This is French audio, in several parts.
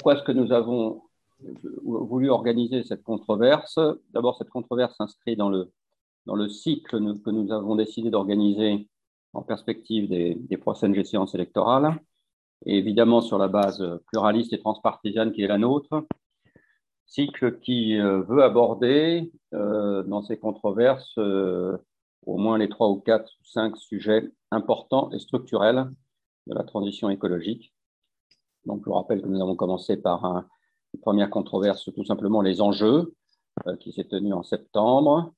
pourquoi est-ce que nous avons voulu organiser cette controverse? D'abord, cette controverse s'inscrit dans le, dans le cycle que nous avons décidé d'organiser en perspective des, prochaines échéances électorales, et évidemment sur la base pluraliste et transpartisane qui est la nôtre, cycle qui euh, veut aborder euh, dans ces controverses euh, au moins les trois ou quatre ou cinq sujets importants et structurels de la transition écologique. Donc, je vous rappelle que nous avons commencé par une première controverse, tout simplement les enjeux, qui s'est tenue en septembre.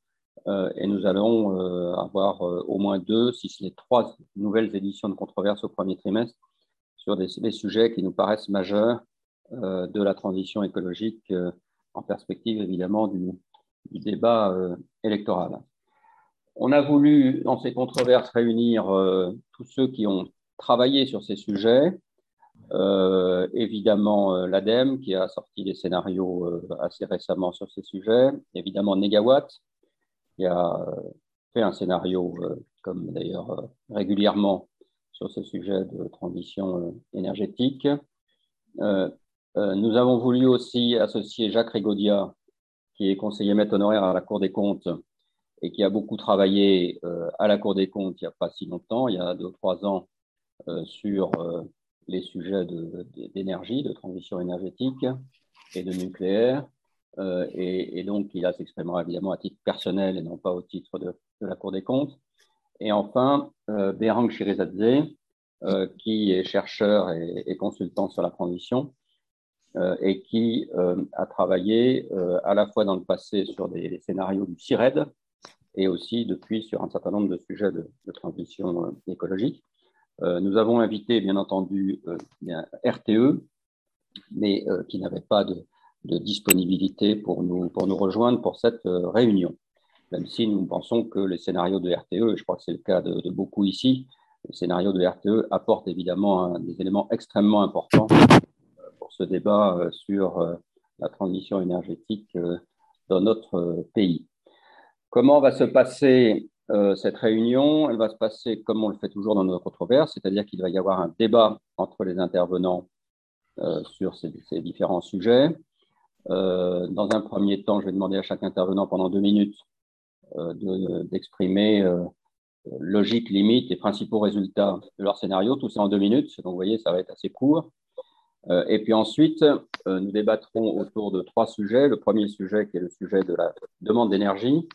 et nous allons avoir au moins deux, si ce n'est trois nouvelles éditions de controverses au premier trimestre sur des, sujets qui nous paraissent majeurs euh, de la transition écologique euh, en perspective évidemment du, débat euh, électoral. On a voulu dans ces controverses réunir tous ceux qui ont travaillé sur ces sujets, évidemment l'ADEME qui a sorti des scénarios assez récemment sur ces sujets, évidemment Negawatt qui a fait un scénario, comme d'ailleurs régulièrement sur ce sujet de transition euh, énergétique. Euh, euh, nous avons voulu aussi associer Jacques Régaudia, qui est conseiller maître honoraire à la Cour des comptes et qui a beaucoup travaillé à la Cour des comptes il n'y a pas si longtemps, il y a deux ou trois ans, sur les sujets d'énergie, de, transition énergétique et de nucléaire. et, donc, il s'exprimera évidemment à titre personnel et non pas au titre de la Cour des comptes. Et enfin, euh, Berang Shirizadze, euh, qui est chercheur et, consultant sur la transition euh, et qui a travaillé à la fois dans le passé sur des, scénarios du CIRED et aussi depuis sur un certain nombre de sujets de, transition écologique. Nous avons invité, bien entendu, RTE, mais qui n'avait pas de, disponibilité pour nous, pour nous rejoindre pour cette réunion même si nous pensons que les scénarios de RTE, je crois que c'est le cas de, beaucoup ici, les scénarios de RTE apportent évidemment des éléments extrêmement importants euh, pour ce débat euh, sur euh, la transition énergétique dans notre pays. Comment va se passer cette réunion Elle va se passer comme on le fait toujours dans notre controverse, c'est-à-dire qu'il va y avoir un débat entre les intervenants sur ces, différents sujets. dans un premier temps, je vais demander à chaque intervenant pendant deux minutes euh, d'exprimer euh, logique, limite et principaux résultats de leur scénario, tout ça en deux minutes. Donc, vous voyez, ça va être assez court. Euh, et puis ensuite, nous débattrons autour de trois sujets. Le premier sujet qui est le sujet de la demande d'énergie.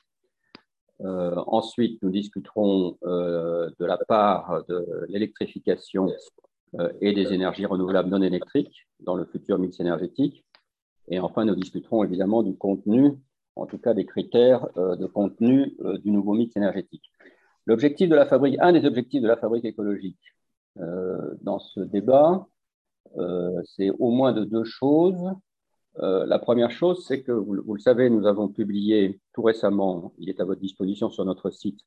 Ensuite, nous discuterons de la part de l'électrification et des énergies renouvelables non électriques dans le futur mix énergétique. Et enfin, nous discuterons évidemment du contenu en tout cas des critères euh, de contenu euh, du nouveau mix énergétique. L'objectif de la fabrique, un des objectifs de la fabrique écologique euh, dans ce débat, c'est au moins de deux choses. La première chose, c'est que, vous, le savez, nous avons publié tout récemment, il est à votre disposition sur notre site,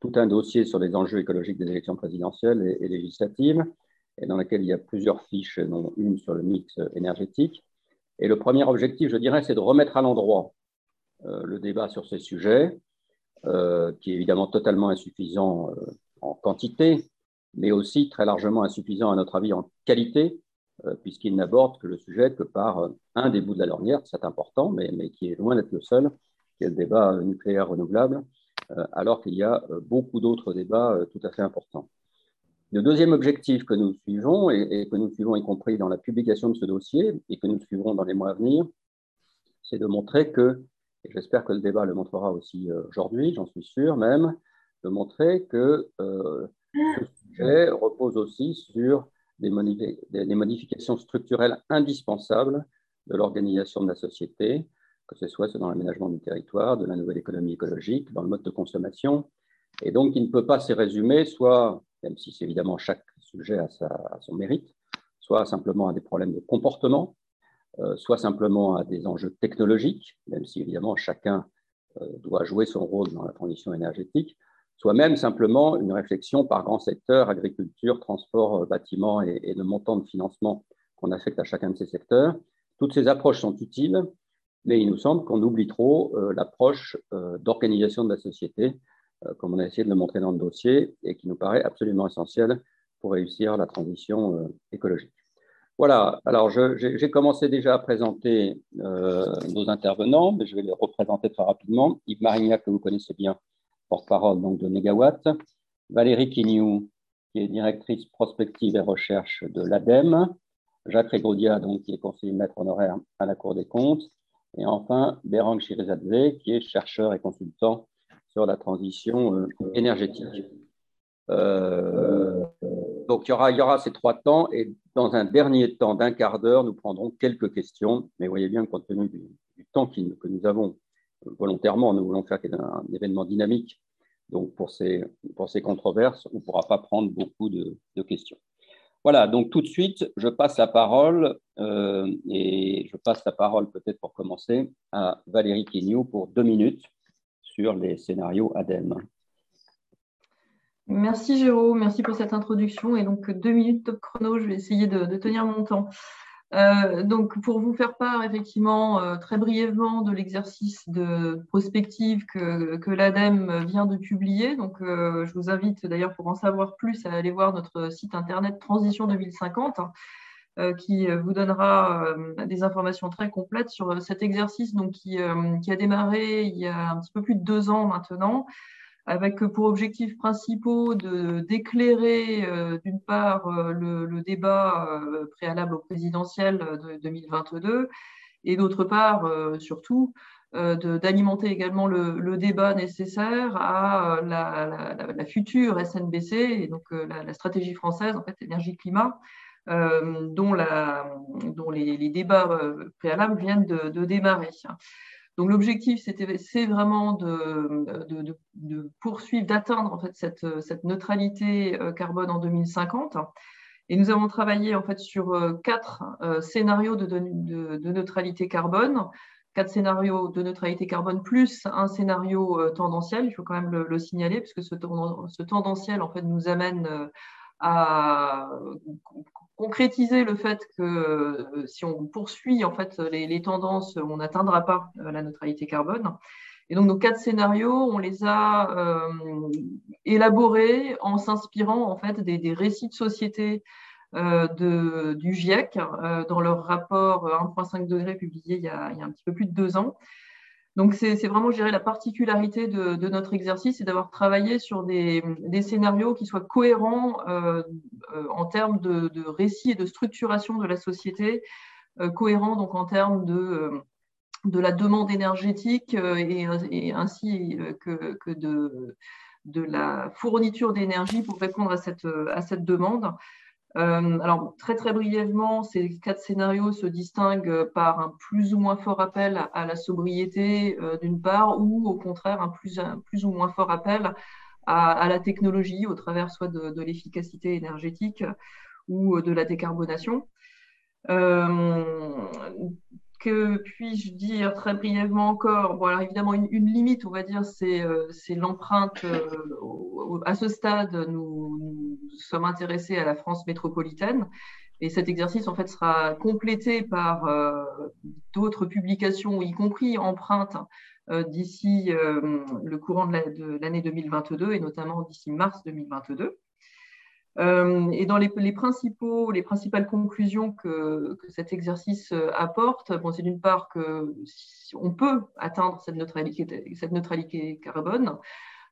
tout un dossier sur les enjeux écologiques des élections présidentielles et, législatives, et dans lequel il y a plusieurs fiches, dont une sur le mix énergétique. Et le premier objectif, je dirais, c'est de remettre à l'endroit euh, le débat sur ces sujets, euh, qui est évidemment totalement insuffisant euh, en quantité, mais aussi très largement insuffisant à notre avis en qualité, puisqu'il n'aborde que le sujet que par un des bouts de la lorgnette, c'est important, mais, qui est loin d'être le seul, qui est le débat nucléaire renouvelable, alors qu'il y a beaucoup d'autres débats tout à fait importants. Le deuxième objectif que nous suivons, et, que nous suivons y compris dans la publication de ce dossier, et que nous suivrons dans les mois à venir, c'est de montrer que et j'espère que le débat le montrera aussi euh, aujourd'hui, j'en suis sûr même, de montrer que euh, ce sujet repose aussi sur des, modifications structurelles indispensables de l'organisation de la société, que ce soit dans l'aménagement du territoire, de la nouvelle économie écologique, dans le mode de consommation. Et donc, il ne peut pas se résumer, soit, même si évidemment chaque sujet a, a, son mérite, soit simplement à des problèmes de comportement, euh, soit simplement à des enjeux technologiques, même si évidemment chacun euh, doit jouer son rôle dans la transition énergétique, soit même simplement une réflexion par grand secteur, agriculture, transport, euh, bâtiment et, le montant de financement qu'on affecte à chacun de ces secteurs. Toutes ces approches sont utiles, mais il nous semble qu'on oublie trop l'approche d'organisation de la société, comme on a essayé de le montrer dans le dossier, et qui nous paraît absolument essentielle pour réussir la transition écologique. Voilà, alors j'ai commencé déjà à présenter euh, nos intervenants, mais je vais les représenter très rapidement. Yves Marignac, que vous connaissez bien, porte-parole donc de Negawatt. Valérie Quignou, qui est directrice prospective et recherche de l'ADEME. Jacques Régraudia, donc, qui est conseiller maître honoraire à la Cour des comptes. Et enfin, Berang Chirizadze, qui est chercheur et consultant sur la transition euh, énergétique. Euh, donc, il y, aura, ces trois temps et dans un dernier temps d'un quart d'heure, nous prendrons quelques questions. Mais voyez bien, compte tenu du, temps que nous avons volontairement, nous voulons faire un, événement dynamique. Donc, pour ces, pour ces controverses, on ne pourra pas prendre beaucoup de, questions. Voilà, donc tout de suite, je passe la parole, euh, et je passe la parole peut-être pour commencer à Valérie Quignou pour deux minutes sur les scénarios ADEME. Merci Jérôme, merci pour cette introduction. Et donc deux minutes top chrono, je vais essayer de, tenir mon temps. Euh, donc pour vous faire part effectivement euh, très brièvement de l'exercice de prospective que, l'ADEME vient de publier. Donc euh, je vous invite d'ailleurs pour en savoir plus à aller voir notre site internet Transition 2050 qui vous donnera des informations très complètes sur cet exercice donc, qui, a démarré il y a un petit peu plus de deux ans maintenant avec pour objectifs principaux d'éclairer euh, d'une part euh, le, débat euh, préalable au présidentiel de 2022 et d'autre part surtout d'alimenter également le, débat nécessaire à la, future SNBC et donc la, stratégie française en fait énergie-climat dont, dont les, débats préalables viennent de démarrer. Donc l'objectif, c'est vraiment de, poursuivre, d'atteindre en fait cette, neutralité euh, carbone en 2050. Et nous avons travaillé en fait sur euh, quatre euh, scénarios de, neutralité carbone, quatre scénarios de neutralité carbone plus un scénario tendanciel. Il faut quand même le, signaler puisque ce, ce, tendanciel en fait nous amène à concrétiser le fait que euh, si on poursuit en fait les, tendances, on n'atteindra pas euh, la neutralité carbone. Et donc nos quatre scénarios, on les a euh, élaborés en s'inspirant en fait des, récits de société du GIEC dans leur rapport 1.5 degré publié il y, a, il y, a, un petit peu plus de deux ans. Donc, c'est vraiment, gérer la particularité de, notre exercice, et d'avoir travaillé sur des, scénarios qui soient cohérents euh, euh, en termes de, récit et de structuration de la société, euh, cohérents donc en termes de, la demande énergétique et, ainsi que, de, la fourniture d'énergie pour répondre à cette demande. Euh, alors, très très brièvement, ces quatre scénarios se distinguent par un plus ou moins fort appel à la sobriété, euh, d'une part, ou au contraire un plus, ou moins fort appel à, la technologie, au travers soit de, l'efficacité énergétique ou de la décarbonation. Euh, que puis-je dire très brièvement encore? Bon, alors évidemment, une, limite, on va dire, c'est euh, l'empreinte. Euh, à ce stade, nous, nous, sommes intéressés à la France métropolitaine. Et cet exercice, en fait, sera complété par euh, d'autres publications, y compris empreintes, d'ici le courant de l'année 2022 et notamment d'ici mars 2022. Euh, et dans les, principaux, les principales conclusions que, cet exercice euh, apporte, bon, c'est d'une part que on peut atteindre cette neutralité, carbone,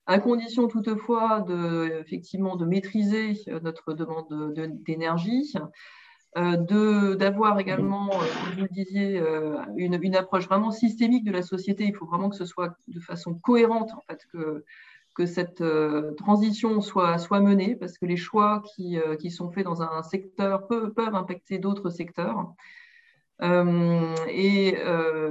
à condition toutefois de, effectivement, de maîtriser euh, notre demande d'énergie, de, d'avoir également, comme vous le disiez, une, approche vraiment systémique de la société. Il faut vraiment que ce soit de façon cohérente, en fait, que cette euh, transition soit, soit menée, parce que les choix qui, euh, qui sont faits dans un secteur peuvent, impacter d'autres secteurs. Euh, et,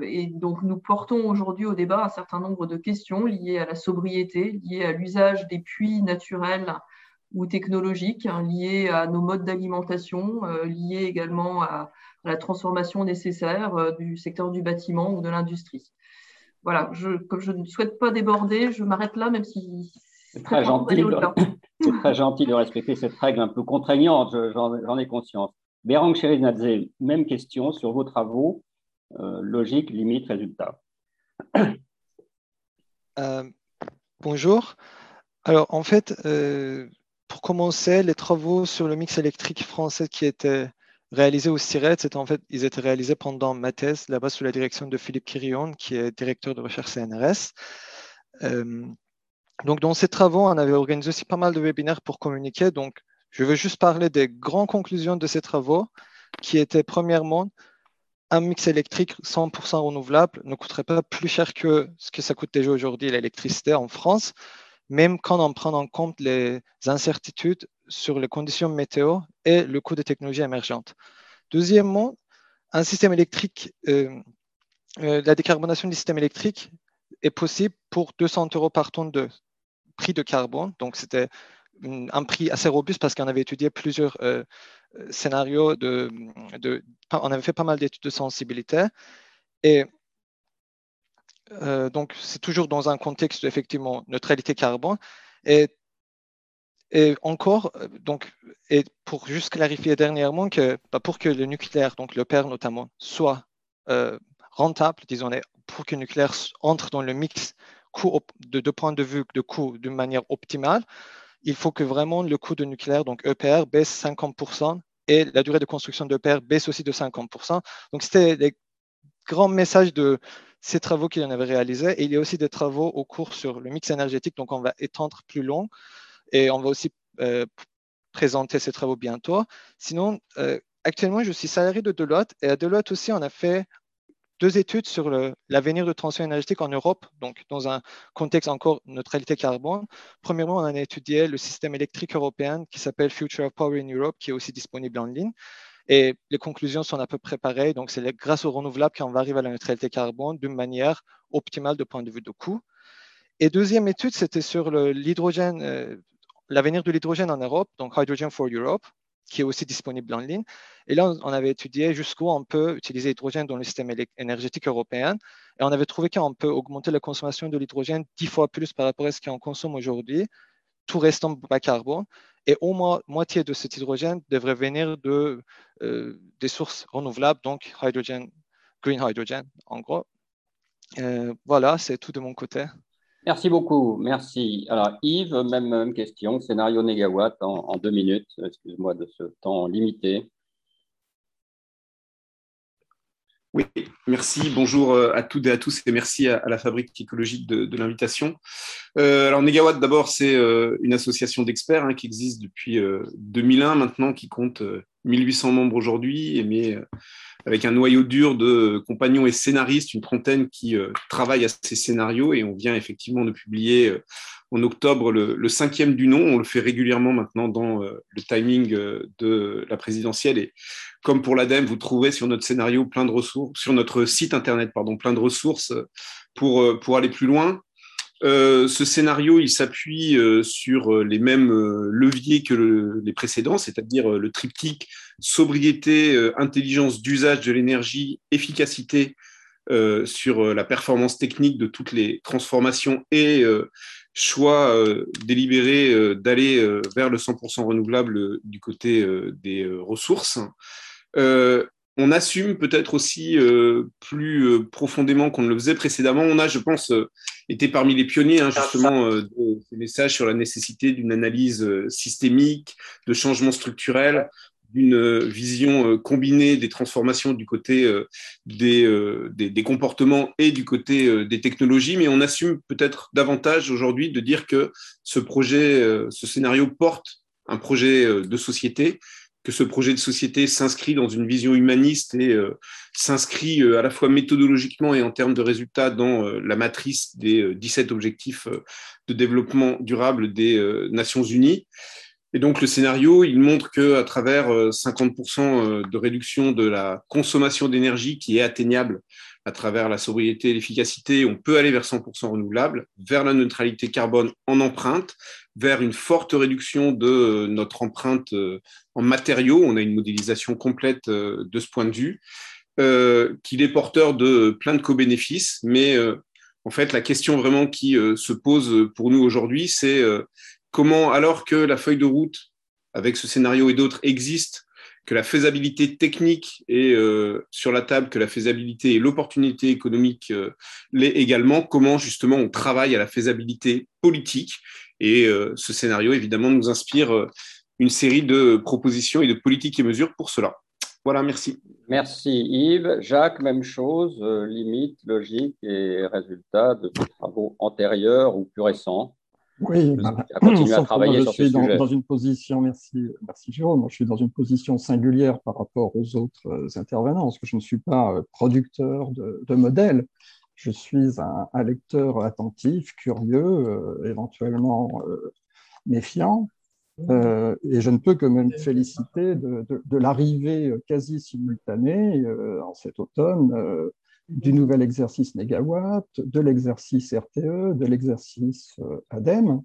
et, donc, nous portons aujourd'hui au débat un certain nombre de questions liées à la sobriété, liées à l'usage des puits naturels ou technologiques, hein, liées à nos modes d'alimentation, liées également à, la transformation nécessaire du secteur du bâtiment ou de l'industrie voilà, je, comme je ne souhaite pas déborder, je m'arrête là, même si c'est très, gentil. C'est très gentil de respecter cette règle un peu contraignante, j'en ai conscience. Bérang Cheriznadze, même question sur vos travaux, euh, logique, limite, résultat. Euh, bonjour. Alors, en fait, euh, pour commencer, les travaux sur le mix électrique français qui étaient réalisés au CIRET, c'était en fait, ils étaient réalisés pendant ma thèse, là-bas sous la direction de Philippe Quirion, qui est directeur de recherche CNRS. Euh, donc, dans ces travaux, on avait organisé aussi pas mal de webinaires pour communiquer. Donc, je veux juste parler des grandes conclusions de ces travaux, qui étaient premièrement, un mix électrique 100% renouvelable ne coûterait pas plus cher que ce que ça coûte déjà aujourd'hui l'électricité en France, même quand on prend en compte les incertitudes sur les conditions météo et le coût des technologies émergentes. Deuxièmement, un système électrique, euh, euh, la décarbonation du système électrique est possible pour 200 euros par tonne de prix de carbone. Donc, c'était un prix assez robuste parce qu'on avait étudié plusieurs euh, scénarios. On avait fait pas mal d'études de sensibilité. Et donc, c'est toujours dans un contexte effectivement neutralité carbone. Et encore, euh, donc, et pour juste clarifier dernièrement que bah, pour que le nucléaire, donc le notamment, soit euh, rentable, disons, pour que le nucléaire entre dans le mix de deux points de vue de coût d'une manière optimale, il faut que vraiment le coût de nucléaire, donc EPR, baisse 50% et la durée de construction d'EPR baisse aussi de 50%. Donc, c'était les grands messages de ces travaux qu'il en avait réalisés. Et il y a aussi des travaux au cours sur le mix énergétique, donc on va étendre plus long. Et on va aussi euh, présenter ces travaux bientôt. Sinon, euh, actuellement, je suis salarié de Deloitte et à Deloitte aussi, on a fait deux études sur l'avenir de transition énergétique en Europe, donc dans un contexte encore neutralité carbone. Premièrement, on a étudié le système électrique européen qui s'appelle Future of Power in Europe, qui est aussi disponible en ligne. Et les conclusions sont à peu près pareilles. Donc, c'est grâce aux renouvelables qu'on va arriver à la neutralité carbone d'une manière optimale de point de vue de coût. Et deuxième étude, c'était sur l'hydrogène euh, l'avenir de l'hydrogène en Europe, donc Hydrogen for Europe, qui est aussi disponible en ligne. Et là, on avait étudié jusqu'où on peut utiliser l'hydrogène dans le système énergétique européen. Et on avait trouvé qu'on peut augmenter la consommation de l'hydrogène dix fois plus par rapport à ce qu'on consomme aujourd'hui, tout restant bas carbone. Et au moins moitié de cet hydrogène devrait venir de, euh, des sources renouvelables, donc hydrogène, green hydrogen, en gros. Euh, voilà, c'est tout de mon côté. Merci beaucoup, merci. Alors Yves, même, question, scénario négawatt en, deux minutes, excuse-moi de ce temps limité. Oui, merci. Bonjour euh, à toutes et à tous et merci à, la Fabrique écologique de, l'invitation. Euh, alors Negawatt, d'abord, c'est euh, une association d'experts hein, qui existe depuis 2001 maintenant, qui compte 1800 membres aujourd'hui, mais avec un noyau dur de compagnons et scénaristes, une trentaine qui euh, travaillent à ces scénarios et on vient effectivement de publier euh, en octobre le, cinquième du nom. On le fait régulièrement maintenant dans euh, le timing de la présidentielle et comme pour l'ADEME, vous trouvez sur notre scénario plein de ressources, sur notre site internet, pardon, plein de ressources pour, pour aller plus loin. Euh, ce scénario, il s'appuie euh, sur euh, les mêmes leviers que les précédents, c'est-à-dire le triptyque sobriété, intelligence d'usage de l'énergie, efficacité sur la performance technique de toutes les transformations et choix délibéré d'aller vers le 100% renouvelable du côté des ressources on assume peut-être aussi euh, plus euh, profondément qu'on ne le faisait précédemment. On a, je pense, euh, été parmi les pionniers hein, justement de ces messages sur la nécessité d'une analyse systémique, de changement structurel, d'une vision combinée des transformations du côté des, des, comportements et du côté des technologies. Mais on assume peut-être davantage aujourd'hui de dire que ce projet, ce scénario porte un projet de société que ce projet de société s'inscrit dans une vision humaniste et euh, s'inscrit euh, à la fois méthodologiquement et en termes de résultats dans euh, la matrice des 17 objectifs de développement durable des Nations Unies. Et donc le scénario, il montre que à travers 50% de réduction de la consommation d'énergie qui est atteignable à travers la sobriété et l'efficacité, on peut aller vers 100% renouvelable, vers la neutralité carbone en empreinte, vers une forte réduction de notre empreinte euh, en matériaux. On a une modélisation complète euh, de ce point de vue, euh, qu'il est porteur de plein de co-bénéfices, mais en fait, la question vraiment qui se pose pour nous aujourd'hui, c'est comment, alors que la feuille de route avec ce scénario et d'autres existe que la faisabilité technique est euh, sur la table, que la faisabilité et l'opportunité économique euh, l'est également, comment justement on travaille à la faisabilité politique. Et euh, ce scénario, évidemment, nous inspire une série de propositions et de politiques et mesures pour cela. Voilà, merci. Merci Yves. Jacques, même chose, limite, logique et résultat de travaux antérieurs ou plus récents. Oui, bah, à travailler je suis dans, une position, merci, merci Jérôme, je suis dans une position singulière par rapport aux autres euh, intervenants, parce que je ne suis pas euh, producteur de, de modèles, je suis un, lecteur attentif, curieux, euh, éventuellement méfiant, et je ne peux que me féliciter de, de, de l'arrivée quasi simultanée en cet automne du nouvel exercice négawatt, de l'exercice RTE, de l'exercice euh, ADEME,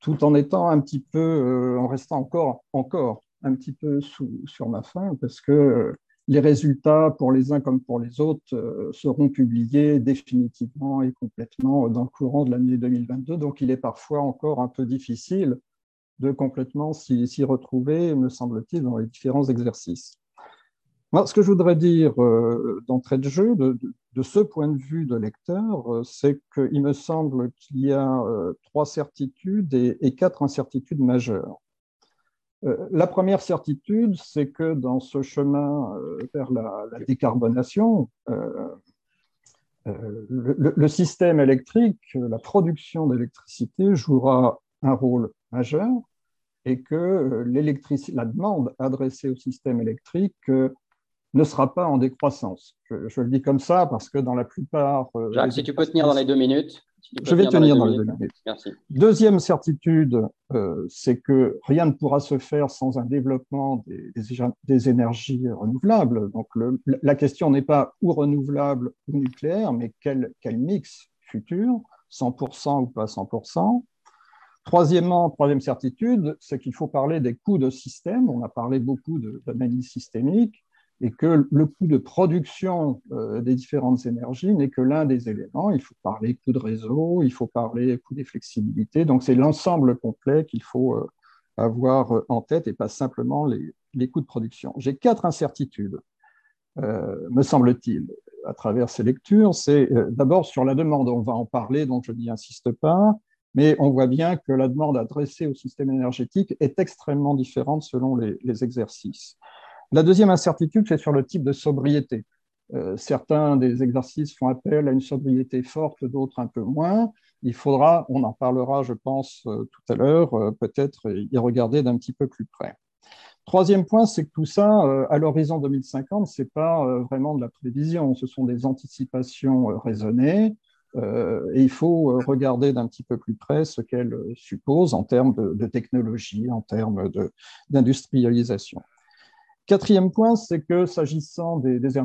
tout en étant un petit peu, euh, en restant encore, un petit peu sur ma faim, parce que euh, les résultats pour les uns comme pour les autres seront publiés définitivement et complètement dans le courant de l'année 2022. Donc il est parfois encore un peu difficile de complètement s'y retrouver, me semble-t-il, dans les différents exercices ce que je voudrais dire euh, d'entrée de jeu, de, ce point de vue de lecteur, euh, c'est qu'il me semble qu'il y a euh, trois certitudes et, quatre incertitudes majeures. la première certitude, c'est que dans ce chemin vers la, décarbonation, le, système électrique, la production d'électricité jouera un rôle majeur et que la demande adressée au système électrique ne sera pas en décroissance. Je, le dis comme ça parce que dans la plupart. Euh, Jacques, si tu peux tenir dans les deux minutes. je vais tenir dans les deux minutes. Merci. Deuxième certitude, euh, c'est que rien ne pourra se faire sans un développement des, des, énergies renouvelables. Donc la question n'est pas ou renouvelable ou nucléaire, mais quel, quel mix futur, 100% ou pas 100%. Troisièmement, troisième certitude, c'est qu'il faut parler des coûts de système. On a parlé beaucoup d'analyse systémique et que le coût de production euh, des différentes énergies n'est que l'un des éléments. Il faut parler coût de réseau, il faut parler coût des flexibilités. Donc c'est l'ensemble complet qu'il faut euh, avoir euh, en tête et pas simplement les, coûts de production. J'ai quatre incertitudes, me semble-t-il, à travers ces lectures. C'est d'abord sur la demande, on va en parler, donc je n'y insiste pas, mais on voit bien que la demande adressée au système énergétique est extrêmement différente selon les exercices. La deuxième incertitude, c'est sur le type de sobriété. Euh, certains des exercices font appel à une sobriété forte, d'autres un peu moins. Il faudra, on en parlera, je pense, euh, tout à l'heure, euh, peut-être y regarder d'un petit peu plus près. Troisième point, c'est que tout ça, à l'horizon 2050, ce n'est pas vraiment de la prévision, ce sont des anticipations raisonnées. et il faut regarder d'un petit peu plus près ce qu'elles supposent en termes de, de technologie, en termes d'industrialisation. Quatrième point, c'est que s'agissant des,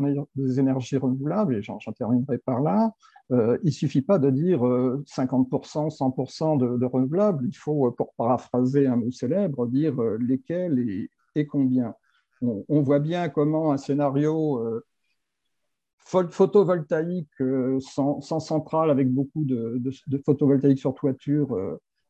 énergies renouvelables, et j'en terminerai par là, euh, il ne suffit pas de dire 50%, euh, 100% de, renouvelables, il faut, euh, pour paraphraser un mot célèbre, dire lesquels et, combien. On, voit bien comment un scénario photovoltaïque sans, centrale avec beaucoup de, de photovoltaïque sur toiture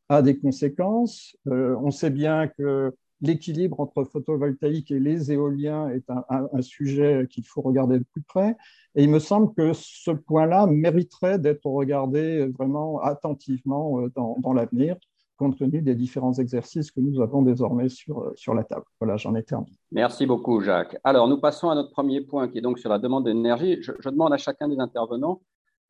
a des conséquences. on sait bien que l'équilibre entre photovoltaïque et les éoliens est un, sujet qu'il faut regarder de plus près. Et il me semble que ce point-là mériterait d'être regardé vraiment attentivement euh, dans, l'avenir, compte tenu des différents exercices que nous avons désormais sur, euh, sur la table. Voilà, j'en ai terminé. Merci beaucoup, Jacques. Alors, nous passons à notre premier point, qui est donc sur la demande d'énergie. Je, demande à chacun des intervenants,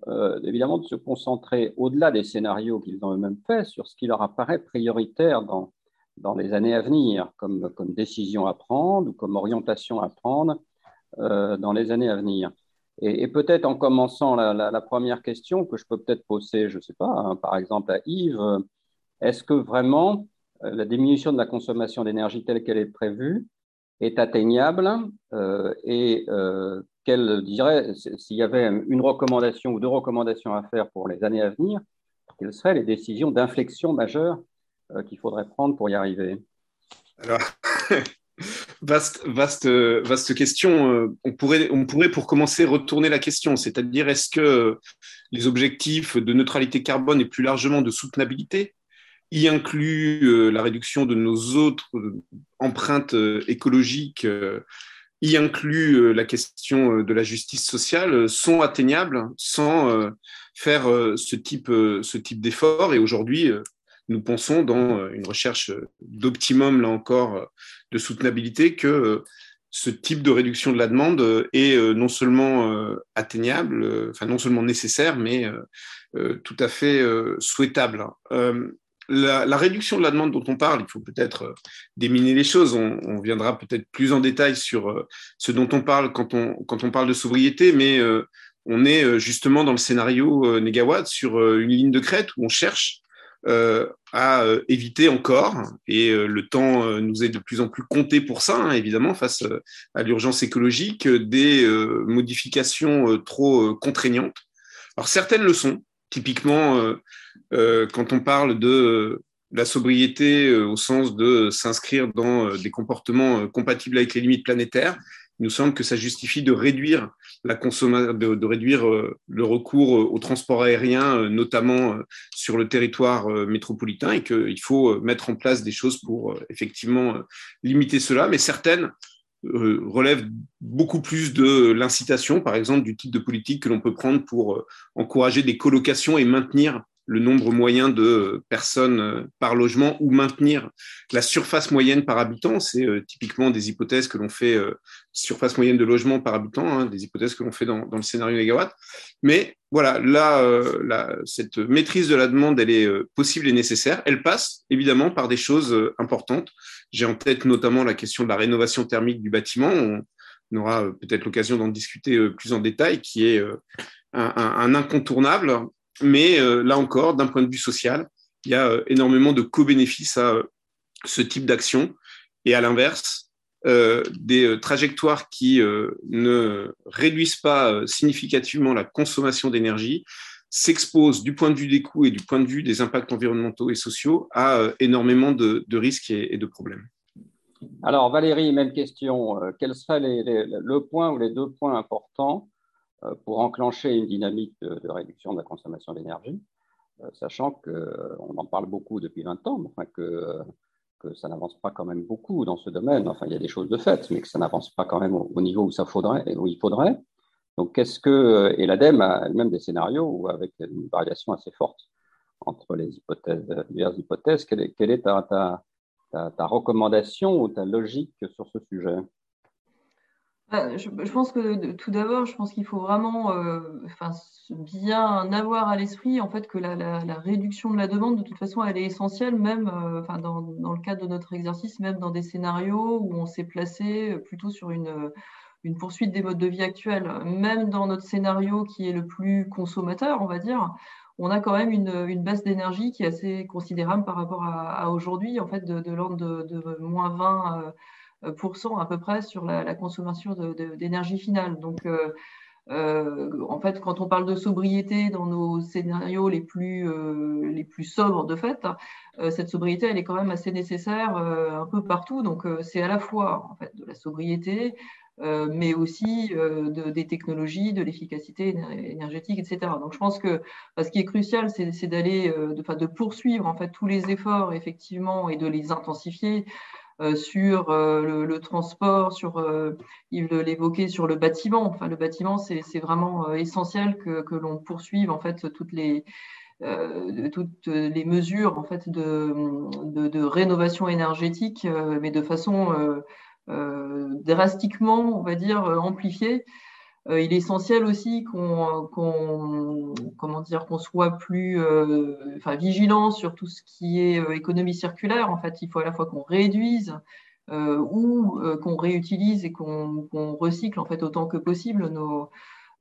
euh, évidemment, de se concentrer au-delà des scénarios qu'ils ont eux-mêmes faits sur ce qui leur apparaît prioritaire dans dans les années à venir, comme, comme décision à prendre ou comme orientation à prendre euh, dans les années à venir. Et, peut-être en commençant la, première question que je peux peut-être poser, je ne sais pas, hein, par exemple à Yves, est-ce que vraiment euh, la diminution de la consommation d'énergie telle qu'elle est prévue est atteignable euh, et quelle dirait, s'il y avait une recommandation ou deux recommandations à faire pour les années à venir, quelles seraient les décisions d'inflexion majeures euh, qu'il faudrait prendre pour y arriver Alors, vaste, vaste, vaste question. Euh, on pourrait, on pourrait, pour commencer, retourner la question, c'est-à-dire est-ce que les objectifs de neutralité carbone et plus largement de soutenabilité y incluent euh, la réduction de nos autres empreintes écologiques y inclut la question de la justice sociale, sont atteignables sans faire ce type, ce type d'effort? Et aujourd'hui, nous pensons dans euh, une recherche d'optimum, là encore, euh, de soutenabilité, que ce type de réduction de la demande est non seulement atteignable, enfin non seulement nécessaire, mais tout à fait souhaitable. La, réduction de la demande dont on parle, il faut peut-être déminer les choses. On, viendra peut-être plus en détail sur ce dont on parle quand on, quand on parle de sobriété, mais on est justement dans le scénario négawatt sur une ligne de crête où on cherche euh, à euh, éviter encore, et euh, le temps nous est de plus en plus compté pour ça, hein, évidemment, face à l'urgence écologique, des modifications trop contraignantes. Alors certaines le sont, typiquement quand on parle de la sobriété au sens de s'inscrire dans des comportements compatibles avec les limites planétaires, il nous semble que ça justifie de réduire la consommation, de, réduire euh, le recours euh, au transport aérien, euh, notamment sur le territoire métropolitain, et qu'il faut mettre en place des choses pour effectivement limiter cela. Mais certaines relèvent beaucoup plus de l'incitation, par exemple, du type de politique que l'on peut prendre pour encourager des colocations et maintenir le nombre moyen de personnes euh, par logement ou maintenir la surface moyenne par habitant. C'est euh, typiquement des hypothèses que l'on fait, euh, surface moyenne de logement par habitant, hein, des hypothèses que l'on fait dans, le scénario mégawatt. Mais voilà, là, cette maîtrise de la demande, elle est possible et nécessaire. Elle passe évidemment par des choses importantes. J'ai en tête notamment la question de la rénovation thermique du bâtiment. On, aura peut-être l'occasion d'en discuter plus en détail, qui est un incontournable mais euh, là encore, d'un point de vue social, il y a euh, énormément de co-bénéfices à euh, ce type d'action. Et à l'inverse, des trajectoires qui ne réduisent pas significativement la consommation d'énergie s'exposent du point de vue des coûts et du point de vue des impacts environnementaux et sociaux à énormément de, risques et, de problèmes. Alors Valérie, même question. Quel serait le point ou les deux points importants pour enclencher une dynamique de, réduction de la consommation d'énergie, euh, sachant qu'on euh, en parle beaucoup depuis 20 ans, enfin que, ça n'avance pas quand même beaucoup dans ce domaine. Enfin, il y a des choses de fait, mais que ça n'avance pas quand même au, niveau où, il faudrait. Donc, qu'est-ce que. Et l'ADEME a elle-même des scénarios où, avec une variation assez forte entre les hypothèses, diverses hypothèses, quelle est, ta, recommandation ou ta logique sur ce sujet? Bah, je, pense que tout d'abord, je pense qu'il faut vraiment euh, bien avoir à l'esprit en fait que la, réduction de la demande, de toute façon, elle est essentielle, même euh, dans, le cadre de notre exercice, même dans des scénarios où on s'est placé plutôt sur une, poursuite des modes de vie actuels. Même dans notre scénario qui est le plus consommateur, on va dire, on a quand même une, baisse d'énergie qui est assez considérable par rapport à, aujourd'hui, en fait, de, l'ordre de, moins 20 à peu près sur la, consommation d'énergie finale. Donc, euh, euh, en fait, quand on parle de sobriété dans nos scénarios les plus, euh, les plus sobres, de fait, cette sobriété, elle est quand même assez nécessaire un peu partout. Donc, c'est à la fois en fait, de la sobriété, mais aussi de, des technologies, de l'efficacité énergétique, etc. Donc, je pense que ce qui est crucial, c'est d'aller, de, de, poursuivre en fait tous les efforts, effectivement, et de les intensifier euh, sur euh, le, transport, sur, euh, Yves l'évoquait, sur le bâtiment. Enfin, le bâtiment, c'est vraiment essentiel que, l'on poursuive en fait toutes les, mesures en fait de rénovation énergétique, mais de façon drastiquement, on va dire, amplifiée. Euh, il est essentiel aussi qu'on comment dire qu'on soit plus euh, enfin, vigilant sur tout ce qui est euh, économie circulaire. En fait, il faut à la fois qu'on réduise ou qu'on réutilise et qu'on recycle en fait autant que possible nos,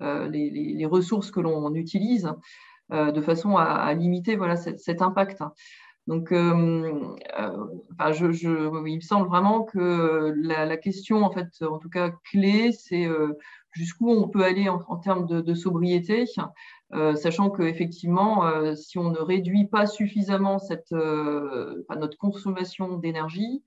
les, ressources que l'on utilise de façon à, limiter voilà cet, impact. Donc, enfin, je, il me semble vraiment que la, la, question, en fait, en tout cas clé, c'est jusqu'où on peut aller en, termes de, sobriété, euh, sachant qu'effectivement, euh, si on ne réduit pas suffisamment euh, notre consommation d'énergie,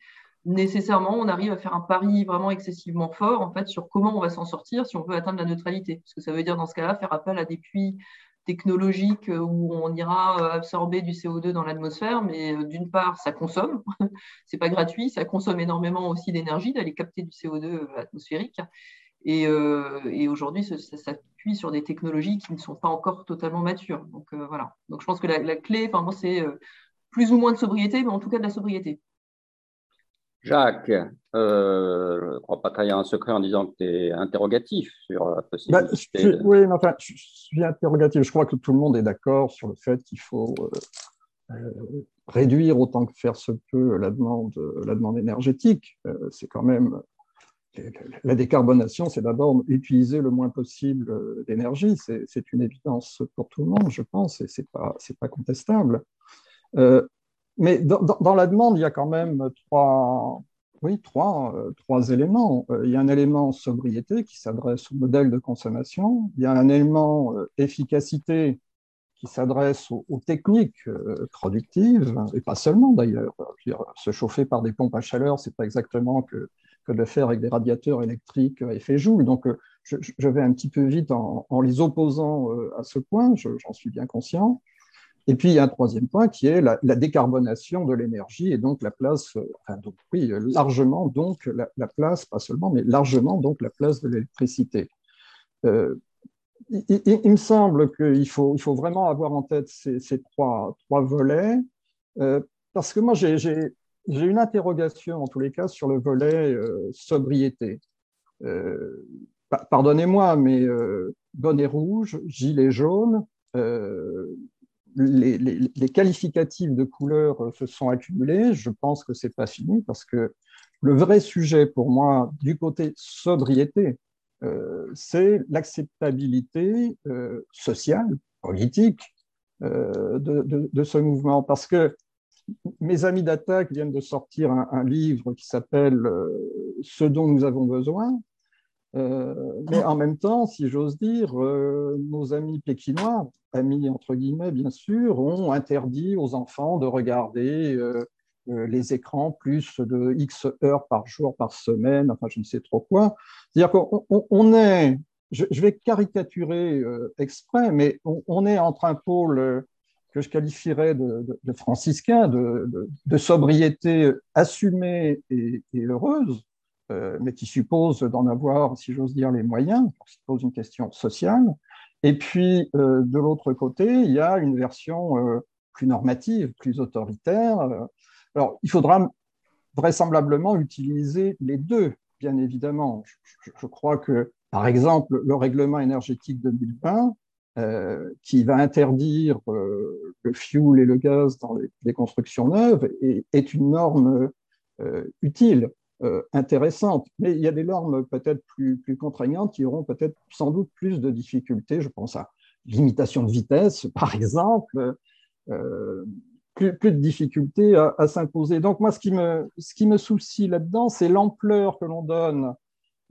nécessairement, on arrive à faire un pari vraiment excessivement fort en fait, sur comment on va s'en sortir si on veut atteindre la neutralité. Parce que ça veut dire dans ce cas-là faire appel à des puits technologiques où on ira absorber du CO2 dans l'atmosphère, mais d'une part, ça consomme, c'est pas gratuit, ça consomme énormément aussi d'énergie d'aller capter du CO2 atmosphérique. Euh, et, aujourd'hui, ça, s'appuie sur des technologies qui ne sont pas encore totalement matures. Donc euh, voilà. Donc je pense que la, clé, enfin, moi, c'est euh, plus ou moins de sobriété, mais en tout cas de la sobriété. Jacques, euh, je ne crois pas trahir un secret en disant que tu es interrogatif sur la possibilité. Bah, Oui, mais enfin, je suis interrogatif. Je crois que tout le monde est d'accord sur le fait qu'il faut réduire autant que faire se peut la demande, la demande énergétique. c'est quand même. La décarbonation, c'est d'abord utiliser le moins possible d'énergie. C'est une évidence pour tout le monde, je pense, et ce n'est pas, contestable. Mais dans, la demande, il y a quand même trois, oui, trois, euh, éléments. Euh, il y a un élément sobriété qui s'adresse au modèle de consommation. Il y a un élément euh, efficacité qui s'adresse aux, techniques productives, et pas seulement d'ailleurs. Se chauffer par des pompes à chaleur, c'est pas exactement que, que de faire avec des radiateurs électriques à effet joule. Donc, je, je, vais un petit peu vite en, les opposant à ce point, j'en suis bien conscient. Et puis, il y a un troisième point qui est la, décarbonation de l'énergie et donc la place, euh, enfin, donc, oui, largement donc la, place, pas seulement, mais largement donc la place de l'électricité. Euh, il, me semble qu'il faut, il faut vraiment avoir en tête ces, trois, trois volets, euh, parce que moi, j'ai une interrogation en tous les cas sur le volet sobriété. Pardonnez-moi, mais bonnet rouge, gilet jaune, les, qualificatifs de couleurs euh, se sont accumulés. Je pense que ce n'est pas fini parce que le vrai sujet pour moi du côté sobriété, euh, c'est l'acceptabilité euh, sociale, politique de, ce mouvement. Parce que mes amis d'attaque viennent de sortir un livre qui s'appelle Ce dont nous avons besoin, euh, mais en même temps, si j'ose dire, euh, nos amis pékinois, amis entre guillemets bien sûr, ont interdit aux enfants de regarder euh, les écrans plus de X heures par jour, par semaine, enfin je ne sais trop quoi. C'est-à-dire qu'on est, je, vais caricaturer exprès, mais on, est entre un pôle que je qualifierais de, franciscain, de, sobriété assumée et heureuse, euh, mais qui suppose d'en avoir, si j'ose dire, les moyens, qui pose une question sociale. Et puis, euh, de l'autre côté, il y a une version euh, plus normative, plus autoritaire. Alors, il faudra vraisemblablement utiliser les deux, bien évidemment. Je, crois que, par exemple, le règlement énergétique 2020, qui va interdire le fuel et le gaz dans les, constructions neuves, est, une norme utile. Euh, intéressantes. Mais il y a des normes peut-être plus, contraignantes qui auront peut-être sans doute plus de difficultés. Je pense à limitation de vitesse, par exemple, euh, plus, de difficultés à, s'imposer. Donc moi, ce qui me, ce qui me soucie là-dedans, c'est l'ampleur que l'on donne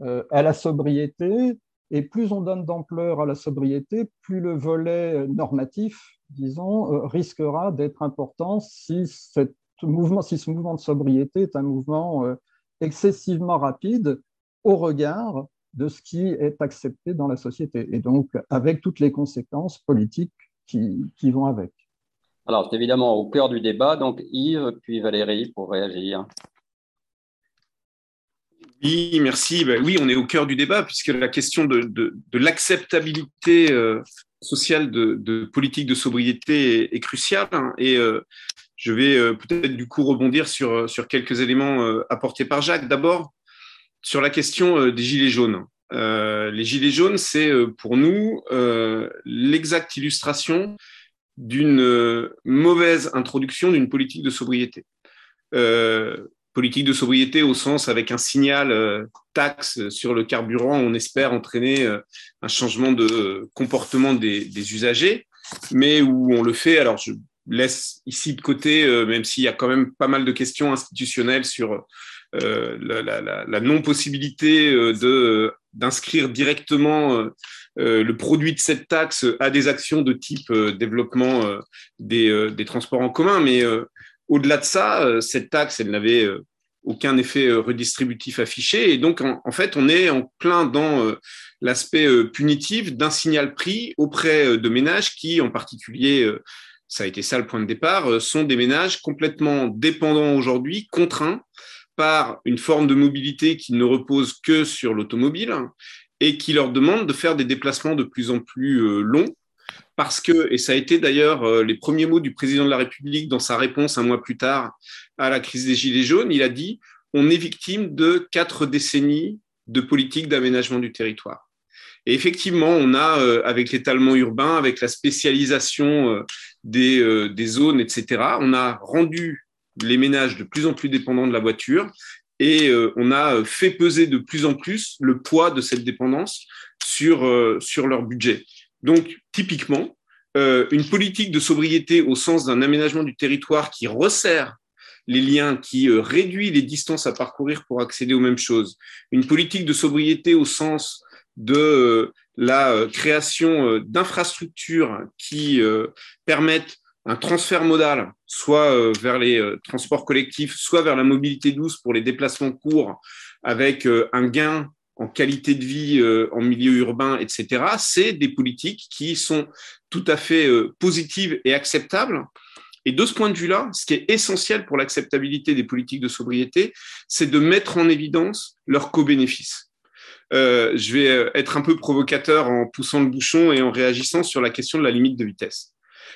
euh, à la sobriété. Et plus on donne d'ampleur à la sobriété, plus le volet normatif, disons, risquera d'être important si, ce mouvement de sobriété est un mouvement excessivement rapide au regard de ce qui est accepté dans la société, et donc avec toutes les conséquences politiques qui, vont avec. Alors, c'est évidemment au cœur du débat, donc Yves, puis Valérie pour réagir. Oui, merci. Ben oui, on est au cœur du débat, puisque la question de, l'acceptabilité euh, sociale de, politique de sobriété est, cruciale. Hein, et euh, je vais euh, peut-être du coup rebondir sur, sur quelques éléments apportés par Jacques. D'abord, sur la question des gilets jaunes. les gilets jaunes, c'est pour nous l'exacte illustration d'une mauvaise introduction d'une politique de sobriété. Politique de sobriété au sens avec un signal taxe sur le carburant, on espère entraîner un changement de comportement des, usagers, mais où on le fait, alors je laisse ici de côté, euh, même s'il y a quand même pas mal de questions institutionnelles sur euh, la, non-possibilité euh, de d'inscrire directement le produit de cette taxe à des actions de type développement des, des, transports en commun. Mais au-delà de ça, cette taxe, n'avait aucun effet redistributif affiché. Et donc, en, fait, on est en plein dans l'aspect punitif d'un signal pris auprès de ménages qui, en particulier, ça a été ça le point de départ, euh, sont des ménages complètement dépendants aujourd'hui, contraints par une forme de mobilité qui ne repose que sur l'automobile et qui leur demande de faire des déplacements de plus en plus euh, longs parce que, et ça a été d'ailleurs euh, les premiers mots du président de la République dans sa réponse un mois plus tard à la crise des Gilets jaunes, il a dit on est victime de quatre décennies de politique d'aménagement du territoire. Et effectivement, on a, euh, avec l'étalement urbain, avec la spécialisation euh, des, zones, etc., on a rendu les ménages de plus en plus dépendants de la voiture et on a fait peser de plus en plus le poids de cette dépendance sur leur budget. Donc, typiquement, une politique de sobriété au sens d'un aménagement du territoire qui resserre les liens, qui réduit les distances à parcourir pour accéder aux mêmes choses, une politique de sobriété au sens de euh, la euh, création euh, d'infrastructures qui permettent un transfert modal, soit vers les transports collectifs, soit vers la mobilité douce pour les déplacements courts, avec un gain en qualité de vie en milieu urbain, etc., c'est des politiques qui sont tout à fait positives et acceptables. Et de ce point de vue-là, ce qui est essentiel pour l'acceptabilité des politiques de sobriété, c'est de mettre en évidence leurs co-bénéfices. Euh, je vais euh, être un peu provocateur en poussant le bouchon et en réagissant sur la question de la limite de vitesse.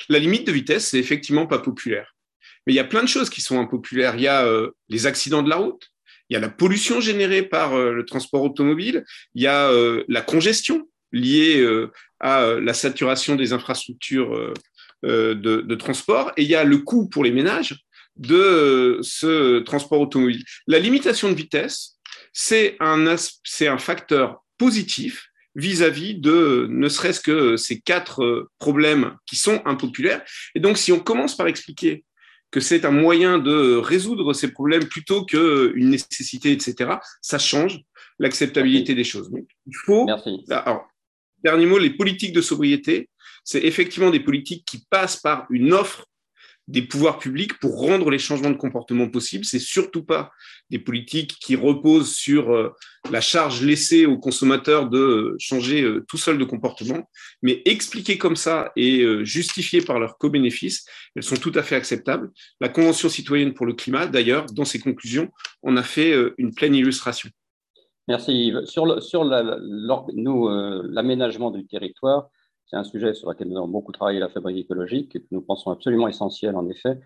La limite de vitesse, c'est effectivement pas populaire. Mais il y a plein de choses qui sont impopulaires. Il y a euh, les accidents de la route, il y a la pollution générée par le transport automobile, il y a la congestion liée à la saturation des infrastructures de, transport, et il y a le coût pour les ménages de ce transport automobile. La limitation de vitesse, c'est un, facteur positif vis-à-vis de ne serait-ce que ces quatre euh, problèmes qui sont impopulaires. Et donc, si on commence par expliquer que c'est un moyen de résoudre ces problèmes plutôt qu'une nécessité, etc., ça change l'acceptabilité des choses. Donc, il faut. Merci. Alors, dernier mot, les politiques de sobriété, c'est effectivement des politiques qui passent par une offre des pouvoirs publics pour rendre les changements de comportement possibles. C'est surtout pas des politiques qui reposent sur euh, la charge laissée aux consommateurs de euh, changer euh, tout seul de comportement, mais expliquées comme ça et justifiées par leurs co-bénéfices, elles sont tout à fait acceptables. La Convention citoyenne pour le climat, d'ailleurs, dans ses conclusions, en a fait une pleine illustration. Merci Yves. Sur, sur l'aménagement du territoire, c'est un sujet sur lequel nous avons beaucoup travaillé la fabrique écologique et que nous pensons absolument essentiel en effet.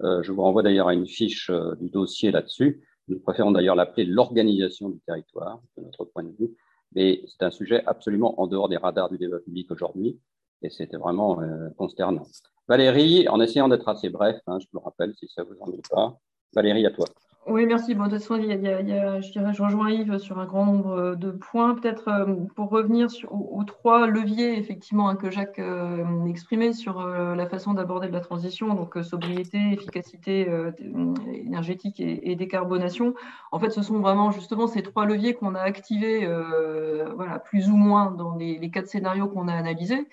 Euh, je vous renvoie d'ailleurs à une fiche euh, du dossier là-dessus. Nous préférons d'ailleurs l'appeler l'organisation du territoire, de notre point de vue. Mais c'est un sujet absolument en dehors des radars du débat public aujourd'hui et c'était vraiment euh, consternant. Valérie, en essayant d'être assez bref, hein, je vous le rappelle si ça vous ennuie pas. Valérie, à toi. Oui, merci. Bon, de toute façon, il y a, je dirais, je rejoins Yves sur un grand nombre euh, de points. Peut-être euh, pour revenir aux, trois leviers, effectivement, hein, que Jacques euh, exprimait sur la façon d'aborder la transition, donc sobriété, efficacité énergétique et, décarbonation. En fait, ce sont vraiment justement ces trois leviers qu'on a activés, voilà, plus ou moins dans les quatre scénarios qu'on a analysés.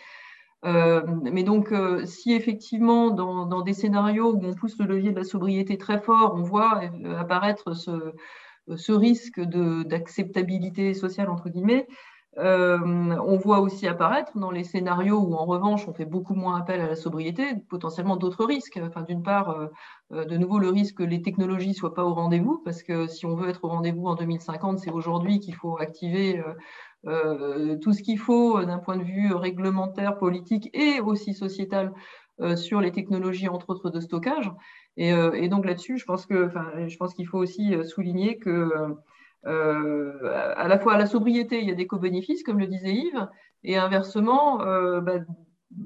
Euh, mais donc, euh, si effectivement, dans, des scénarios où on pousse le levier de la sobriété très fort, on voit euh, apparaître ce, risque d'acceptabilité sociale, entre guillemets, on voit aussi apparaître dans les scénarios où, en revanche, on fait beaucoup moins appel à la sobriété, potentiellement d'autres risques. Enfin, D'une part, de nouveau, le risque que les technologies ne soient pas au rendez-vous, parce que si on veut être au rendez-vous en 2050, c'est aujourd'hui qu'il faut activer euh, tout ce qu'il faut euh, d'un point de vue réglementaire, politique et aussi sociétal euh, sur les technologies, entre autres, de stockage. Et, donc là-dessus, je pense que, je pense qu'il faut aussi souligner que à la fois à la sobriété, il y a des co-bénéfices, comme le disait Yves, et inversement, bah,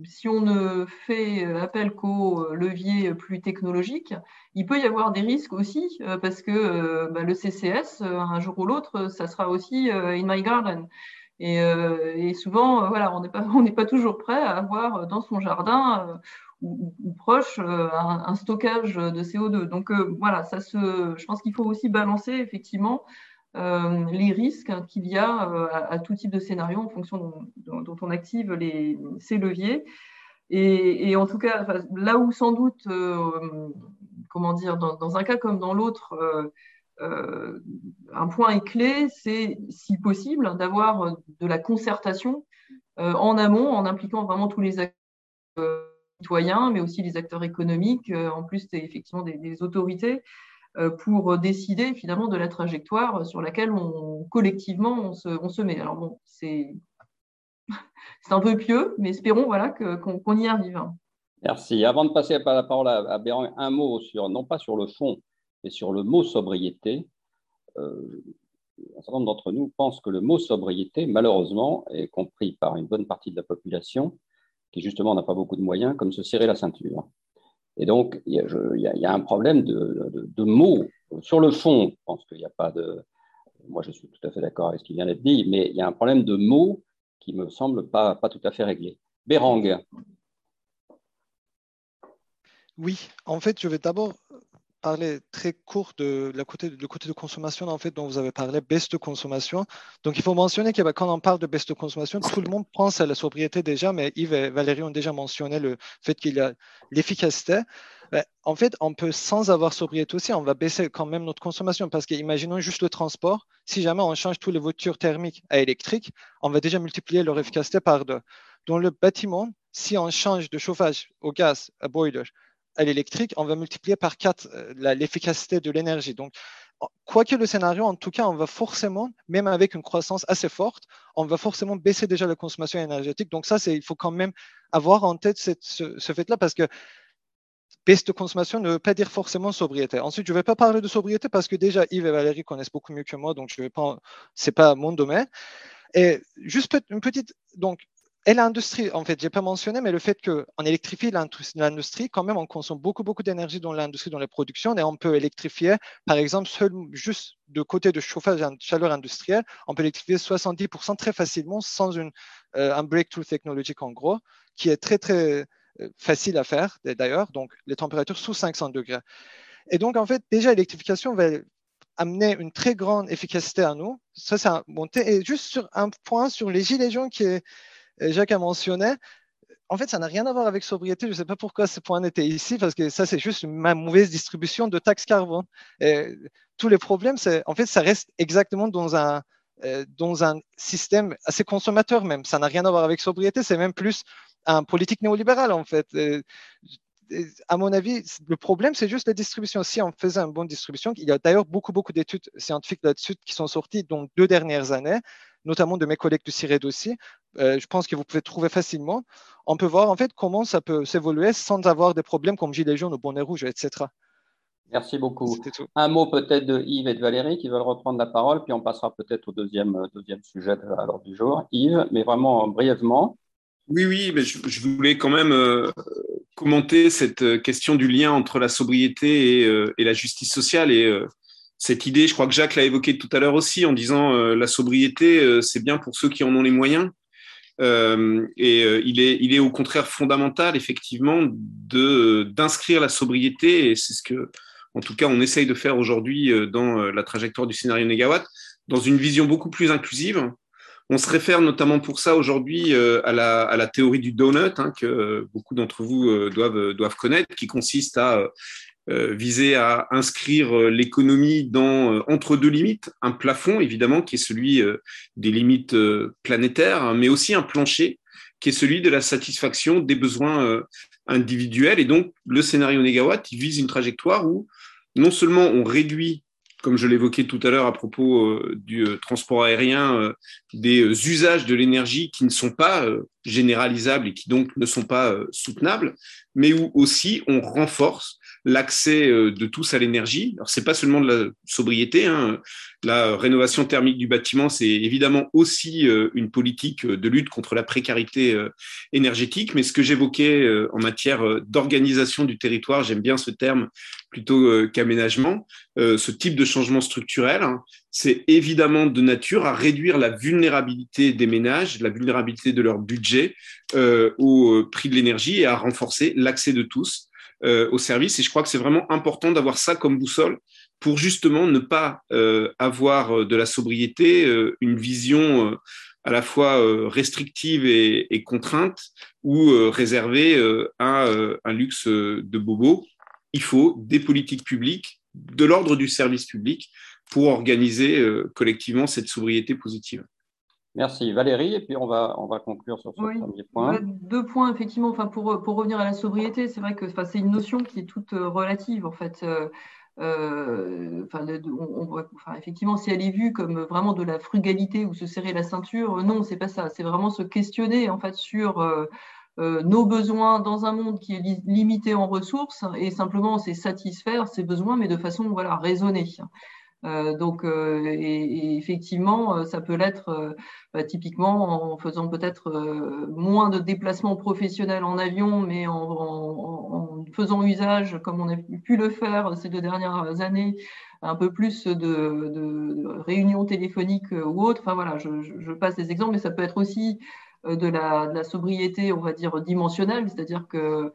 si on ne fait appel qu'aux leviers plus technologiques, il peut y avoir des risques aussi, parce que bah, le CCS, un jour ou l'autre, ça sera aussi in my garden. Et, souvent, voilà, on n'est pas, pas toujours prêt à avoir dans son jardin ou, proche un, stockage de CO2. Donc voilà, ça se, je pense qu'il faut aussi balancer effectivement euh, les risques qu'il y a euh, à, tout type de scénario en fonction dont, on active ces leviers. Et, en tout cas, là où sans doute, euh, comment dire, dans, un cas comme dans l'autre, un point est clé, c'est si possible d'avoir de la concertation en amont, en impliquant vraiment tous les acteurs citoyens, mais aussi les acteurs économiques, en plus effectivement des autorités, euh, pour décider finalement de la trajectoire sur laquelle on, collectivement on se, met. Alors bon, c'est un peu pieux, mais espérons voilà, qu'on y arrive. Merci. Avant de passer la parole à, à un mot sur, non pas sur le fond, mais sur le mot sobriété. un certain nombre d'entre nous pensent que le mot sobriété, malheureusement, est compris par une bonne partie de la population qui, justement, n'a pas beaucoup de moyens, comme se serrer la ceinture. Et donc, il y a, un problème de, mots. Sur le fond, je pense qu'il n'y a pas de. Moi, je suis tout à fait d'accord avec ce qui vient d'être dit, mais il y a un problème de mots qui me semble pas, pas tout à fait réglé. Bérang. Oui, en fait, je vais d'abord parler très court de la côté, côté de consommation en fait, dont vous avez parlé, baisse de consommation. Donc, il faut mentionner que quand on parle de baisse de consommation, tout le monde pense à la sobriété déjà, mais Yves et Valérie ont déjà mentionné le fait qu'il y a l'efficacité. Bah, en fait, on peut, sans avoir sobriété aussi, on va baisser quand même notre consommation parce qu'imaginons juste le transport. Si jamais on change toutes les voitures thermiques à électriques, on va déjà multiplier leur efficacité par deux. Dans le bâtiment, si on change de chauffage au gaz, à boiler, à l'électrique, on va multiplier par 4 euh, l'efficacité de l'énergie. Donc, quoi que le scénario, en tout cas, on va forcément, même avec une croissance assez forte, on va forcément baisser déjà la consommation énergétique. Donc ça, il faut quand même avoir en tête ce, fait-là parce que baisse de consommation ne veut pas dire forcément sobriété. Ensuite, je ne vais pas parler de sobriété parce que déjà Yves et Valérie connaissent beaucoup mieux que moi, donc ce n'est pas mon domaine. Et juste une petite, donc et l'industrie, en fait, je n'ai pas mentionné, mais le fait qu'on électrifie l'industrie, quand même, on consomme beaucoup, beaucoup d'énergie dans l'industrie, dans les productions, et on peut électrifier, par exemple, juste de côté de chauffage et chaleur industrielle, on peut électrifier 70% très facilement sans une, euh, un breakthrough technologique, en gros, qui est très, très euh, facile à faire, d'ailleurs, donc les températures sous 500 degrés. Et donc, en fait, déjà, l'électrification va amener une très grande efficacité à nous. Ça, c'est un monté. Et juste sur un point sur les gilets jaunes qui est Jacques a mentionné, en fait, ça n'a rien à voir avec sobriété. Je ne sais pas pourquoi ce point était ici, parce que ça, c'est juste ma mauvaise distribution de taxes carbone. Tous les problèmes, c'est, en fait, ça reste exactement dans un, euh, dans un système assez consommateur même. Ça n'a rien à voir avec sobriété, c'est même plus un politique néolibéral, en fait. à mon avis, le problème, c'est juste la distribution. Si on faisait une bonne distribution, il y a d'ailleurs beaucoup, beaucoup d'études scientifiques là-dessus qui sont sorties dans deux dernières années, notamment de mes collègues du CIRED aussi, euh, je pense que vous pouvez trouver facilement. On peut voir en fait comment ça peut s'évoluer sans avoir des problèmes comme gilets jaunes ou bonnet rouge, etc. Merci beaucoup. Un mot peut-être de Yves et de Valérie qui veulent reprendre la parole, puis on passera peut-être au deuxième, euh, deuxième sujet à l'ordre du jour. Yves, mais vraiment brièvement. Oui, oui, mais je, voulais quand même euh, commenter cette question du lien entre la sobriété et, et la justice sociale. Et cette idée, je crois que Jacques l'a évoqué tout à l'heure aussi, en disant la sobriété, c'est bien pour ceux qui en ont les moyens. Euh, et euh, il, est, il est au contraire fondamental, effectivement, de, d'inscrire la sobriété, et c'est ce que, en tout cas, on essaye de faire aujourd'hui euh, dans la trajectoire du scénario Negawatt, dans une vision beaucoup plus inclusive. On se réfère notamment pour ça aujourd'hui à la, à, la, théorie du donut, hein, que beaucoup d'entre vous doivent, doivent connaître, qui consiste à euh, viser à inscrire euh, l'économie dans euh, entre deux limites, un plafond évidemment qui est celui des limites planétaires, hein, mais aussi un plancher qui est celui de la satisfaction des besoins individuels. Et donc le scénario négawatt, il vise une trajectoire où non seulement on réduit comme je l'évoquais tout à l'heure à propos du transport aérien, des usages de l'énergie qui ne sont pas généralisables et qui donc ne sont pas soutenables, mais où aussi on renforce l'accès euh, de tous à l'énergie. Alors, c'est pas seulement de la sobriété. Hein. La rénovation thermique du bâtiment, c'est évidemment aussi euh, une politique de lutte contre la précarité euh, énergétique. Mais ce que j'évoquais en matière d'organisation du territoire, j'aime bien ce terme plutôt qu'aménagement, ce type de changement structurel, hein, c'est évidemment de nature à réduire la vulnérabilité des ménages, la vulnérabilité de leur budget au prix de l'énergie et à renforcer l'accès de tous euh, au service. Et je crois que c'est vraiment important d'avoir ça comme boussole pour justement ne pas euh, avoir euh, de la sobriété une vision à la fois restrictive et, contrainte ou réservée à un luxe de bobo. Il faut des politiques publiques de l'ordre du service public pour organiser collectivement cette sobriété positive. Merci Valérie, et puis on va, on va conclure sur ce premier point. Deux points, effectivement, enfin, pour, pour revenir à la sobriété, c'est vrai que c'est une notion qui est toute euh, relative, en fait. Euh, euh, enfin, on, enfin, effectivement, si elle est vue comme vraiment de la frugalité ou se serrer la ceinture, non, c'est pas ça. C'est vraiment se questionner en fait sur nos besoins dans un monde qui est limité en ressources et simplement c'est satisfaire ces besoins, mais de façon voilà raisonnée. Euh, donc, euh, et, effectivement, ça peut l'être bah, typiquement en faisant peut-être moins de déplacements professionnels en avion, mais en, faisant usage, comme on a pu le faire ces deux dernières années, un peu plus de, réunions téléphoniques ou autres. Enfin voilà, je, passe des exemples, mais ça peut être aussi de la, de la sobriété, on va dire, dimensionnelle, c'est-à-dire que euh,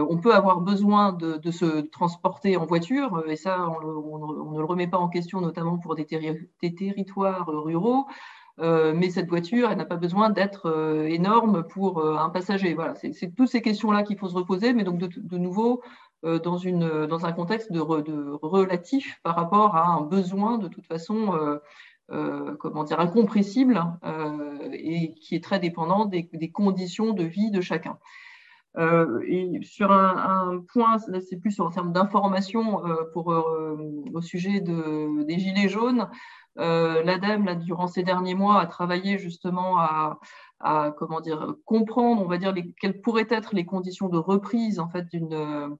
on peut avoir besoin de, se transporter en voiture, euh, et ça, on, ne le remet pas en question, notamment pour des, territoires ruraux. Euh, mais cette voiture, elle n'a pas besoin d'être énorme pour un passager. Voilà, c'est toutes ces questions-là qu'il faut se reposer, mais donc de, nouveau dans, un contexte relatif par rapport à un besoin de toute façon, comment dire, incompressible et qui est très dépendant des conditions de vie de chacun. Euh, et sur un, point, c'est plus en termes d'information euh, pour euh, au sujet de, des gilets jaunes. L'ADEME, durant ces derniers mois, a travaillé justement à, comprendre, on va dire, les, quelles pourraient être les conditions de reprise en fait d'une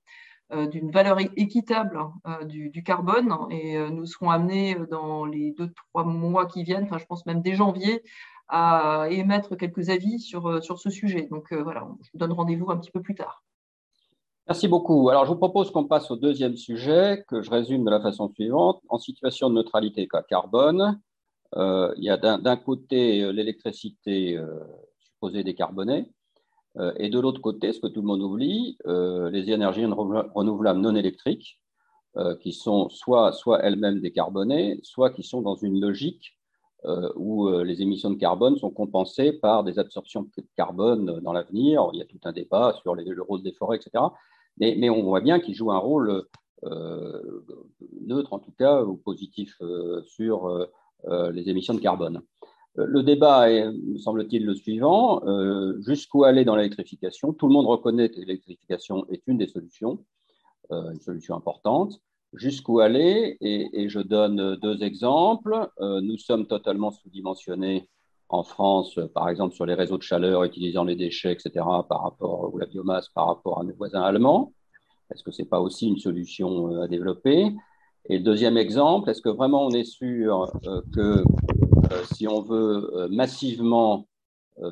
valeur équitable du, du, carbone. Et nous serons amenés dans les deux, trois mois qui viennent, je pense même dès janvier, à émettre quelques avis sur, euh, sur ce sujet. Donc euh, voilà, je vous donne rendez-vous un petit peu plus tard. Merci beaucoup. Alors, je vous propose qu'on passe au deuxième sujet, que je résume de la façon suivante. En situation de neutralité carbone, euh, il y a d'un côté l'électricité supposée décarbonée, et de l'autre côté, ce que tout le monde oublie, les énergies renouvelables non électriques, qui sont soit, soit elles-mêmes décarbonées, soit qui sont dans une logique où euh, les émissions de carbone sont compensées par des absorptions de carbone dans l'avenir. Il y a tout un débat sur le rôle des forêts, etc. Mais, on voit bien qu'ils jouent un rôle euh, neutre, en tout cas, ou positif sur les émissions de carbone. Le débat est, me semble-t-il, le suivant. Jusqu'où aller dans l'électrification? Tout le monde reconnaît que l'électrification est une des solutions, une solution importante jusqu'où aller et, je donne deux exemples. Euh, nous sommes totalement sous-dimensionnés en France, par exemple sur les réseaux de chaleur utilisant les déchets, etc., par rapport, ou la biomasse par rapport à nos voisins allemands. Est-ce que ce n'est pas aussi une solution euh, à développer? Et le deuxième exemple, est-ce que vraiment on est sûr euh, que si on veut massivement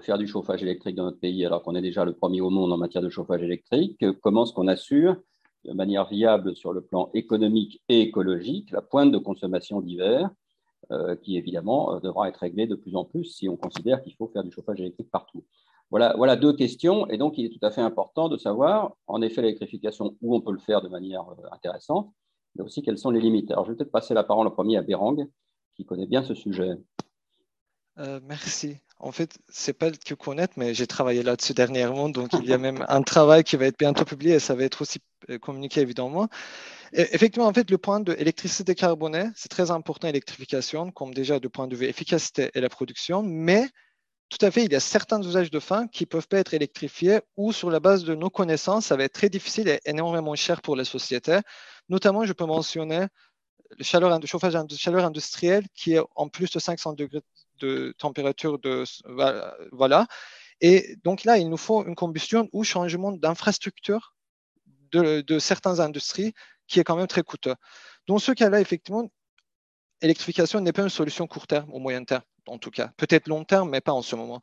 faire du chauffage électrique dans notre pays, alors qu'on est déjà le premier au monde en matière de chauffage électrique, comment est-ce qu'on assure de manière viable sur le plan économique et écologique la pointe de consommation d'hiver, euh, qui évidemment euh, devra être réglée de plus en plus si on considère qu'il faut faire du chauffage électrique partout. Voilà, voilà deux questions, et donc il est tout à fait important de savoir, en effet, l'électrification, où on peut le faire de manière euh, intéressante, mais aussi quelles sont les limites. Alors je vais peut-être passer la parole en premier à Bérang, qui connaît bien ce sujet. merci. En fait, c'est pas que connaître, mais j'ai travaillé là-dessus dernièrement, donc il y a même un travail qui va être bientôt publié et ça va être aussi euh, communiqué évidemment. Effectivement, en fait, le point de l'électricité décarbonée, c'est très important, l'électrification, comme déjà du point de vue efficacité et la production, mais tout à fait, il y a certains usages de fin qui peuvent pas être électrifiés ou sur la base de nos connaissances, ça va être très difficile et énormément cher pour la société. Notamment, je peux mentionner le, chaleur, le chauffage de chaleur industrielle qui est en plus de 500 degrés de température de voilà. Et donc là, il nous faut une combustion ou changement d'infrastructure de, de certaines industries qui est quand même très coûteux. Dans ce cas-là, effectivement, l'électrification n'est pas une solution court terme, au moyen terme, en tout cas. Peut-être long terme, mais pas en ce moment.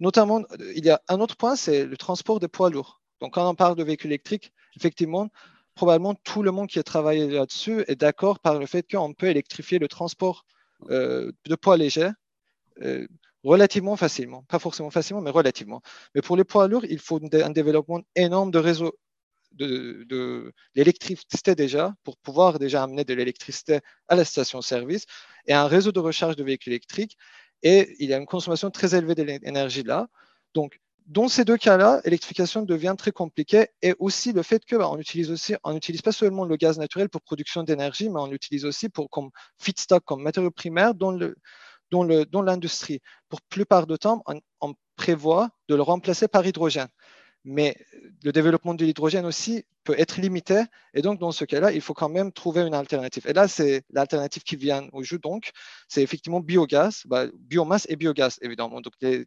Notamment, il y a un autre point, c'est le transport des poids lourds. Donc, quand on parle de véhicules électriques, effectivement, probablement tout le monde qui a travaillé là-dessus est d'accord par le fait qu'on peut électrifier le transport euh, de poids légers euh, relativement facilement. Pas forcément facilement, mais relativement. Mais pour les poids lourds, il faut un développement énorme de réseaux de, l'électricité déjà, pour pouvoir déjà amener de l'électricité à la station-service, et un réseau de recharge de véhicules électriques. Et il y a une consommation très élevée d'énergie là. Donc, dans ces deux cas-là, l'électrification devient très compliquée et aussi le fait que bah, on utilise aussi, on n'utilise pas seulement le gaz naturel pour production d'énergie, mais on l'utilise aussi pour comme feedstock, comme matériau primaire dans le, dans l'industrie. Pour la plupart du temps, on, prévoit de le remplacer par hydrogène. Mais le développement de l'hydrogène aussi peut être limité. Et donc, dans ce cas-là, il faut quand même trouver une alternative. Et là, c'est l'alternative qui vient au jeu. Donc, c'est effectivement biogaz, bah, biomasse et biogaz, évidemment. Donc, les,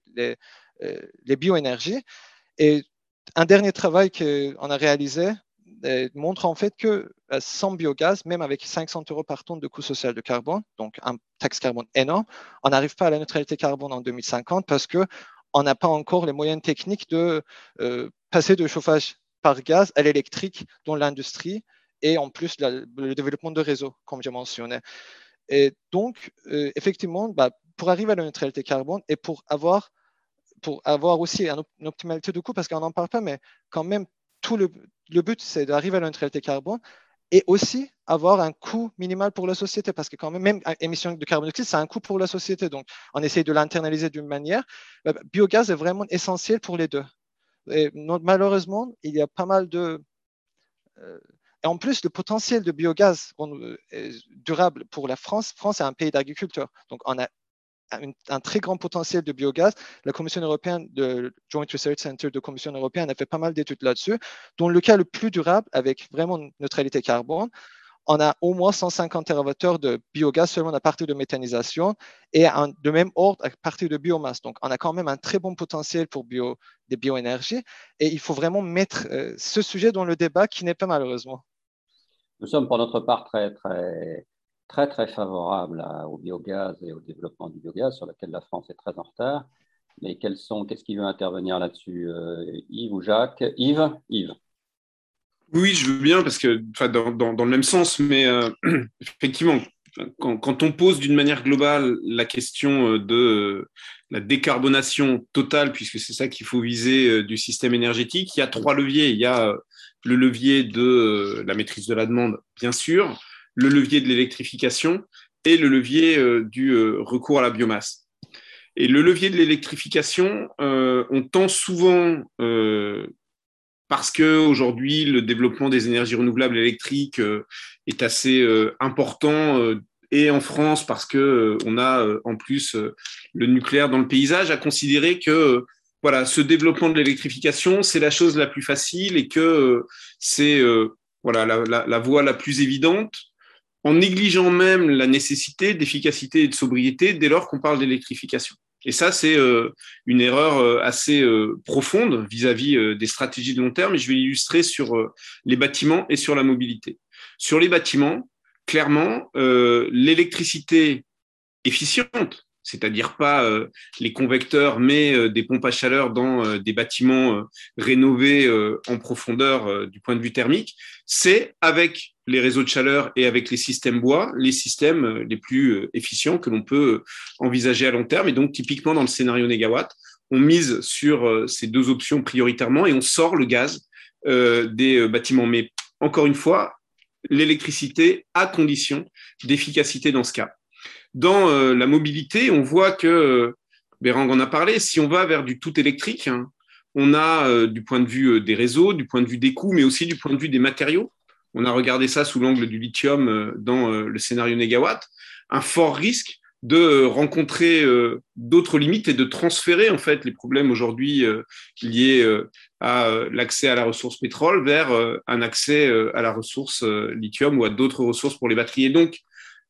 euh, les bioénergies. Et un dernier travail qu'on a réalisé montre en fait que sans biogaz, même avec 500 euros par tonne de coût social de carbone, donc un taxe carbone énorme, on n'arrive pas à la neutralité carbone en 2050 parce qu'on n'a pas encore les moyens techniques de passer de chauffage par gaz à l'électrique dans l'industrie et en plus le développement de réseaux, comme j'ai mentionné. Et donc, effectivement, bah, pour arriver à la neutralité carbone et pour avoir, pour avoir aussi une optimalité de coût, parce qu'on n'en parle pas, mais quand même, le, but, c'est d'arriver à la neutralité carbone et aussi avoir un coût minimal pour la société, parce que quand même, même émission de carbone dioxyde, c'est un coût pour la société. Donc, on essaye de l'internaliser d'une manière. Le biogaz est vraiment essentiel pour les deux. Et malheureusement, il y a pas mal de... Euh, et en plus, le potentiel de biogaz durable pour la France, France est un pays d'agriculteurs. Donc, on a un, très grand potentiel de biogaz. La Commission européenne, le Joint Research Center de la Commission européenne a fait pas mal d'études là-dessus. Dans le cas le plus durable, avec vraiment neutralité carbone, on a au moins 150 TWh de biogaz seulement à partir de méthanisation et de même ordre à partir de biomasse. Donc, on a quand même un très bon potentiel pour des bioénergies et il faut vraiment mettre euh, ce sujet dans le débat qui n'est pas malheureusement. Nous sommes pour notre part très, très, très, très favorables au biogaz et au développement du biogaz sur lequel la France est très en retard. Mais quels sont, qu'est-ce qui veut intervenir là-dessus euh, Yves ou Jacques? Yves? Yves oui, je veux bien, parce que, enfin, dans, dans, le même sens, mais euh, effectivement, quand, quand, on pose d'une manière globale la question euh, de la décarbonation totale, puisque c'est ça qu'il faut viser du système énergétique, il y a trois leviers. Il y a le levier de la maîtrise de la demande, bien sûr, le levier de l'électrification et le levier du recours à la biomasse. Et le levier de l'électrification, on tend souvent parce que aujourd'hui le développement des énergies renouvelables électriques euh, est assez euh, important euh, et en France parce que on a en plus le nucléaire dans le paysage à considérer que voilà ce développement de l'électrification c'est la chose la plus facile et que c'est voilà la, voie la plus évidente en négligeant même la nécessité d'efficacité et de sobriété dès lors qu'on parle d'électrification. Et ça, c'est euh, une erreur euh, assez euh, profonde vis-à-vis des stratégies de long terme. Et je vais l'illustrer sur les bâtiments et sur la mobilité. Sur les bâtiments, clairement, l'électricité efficiente, c'est-à-dire pas euh, les convecteurs, mais euh, des pompes à chaleur dans euh, des bâtiments rénovés en profondeur du point de vue thermique, c'est avec les réseaux de chaleur et avec les systèmes bois, les systèmes les plus efficients que l'on peut envisager à long terme. Et donc, typiquement, dans le scénario négawatt, on mise sur ces deux options prioritairement et on sort le gaz des bâtiments. Mais encore une fois, l'électricité à condition d'efficacité dans ce cas dans euh, la mobilité, on voit que, euh, Bérang en a parlé, si on va vers du tout électrique, hein, on a euh, du point de vue des réseaux, du point de vue des coûts, mais aussi du point de vue des matériaux. On a regardé ça sous l'angle du lithium dans le scénario négawatt, un fort risque de rencontrer d'autres limites et de transférer en fait les problèmes aujourd'hui liés à l'accès à la ressource pétrole vers un accès à la ressource lithium ou à d'autres ressources pour les batteries. Et donc,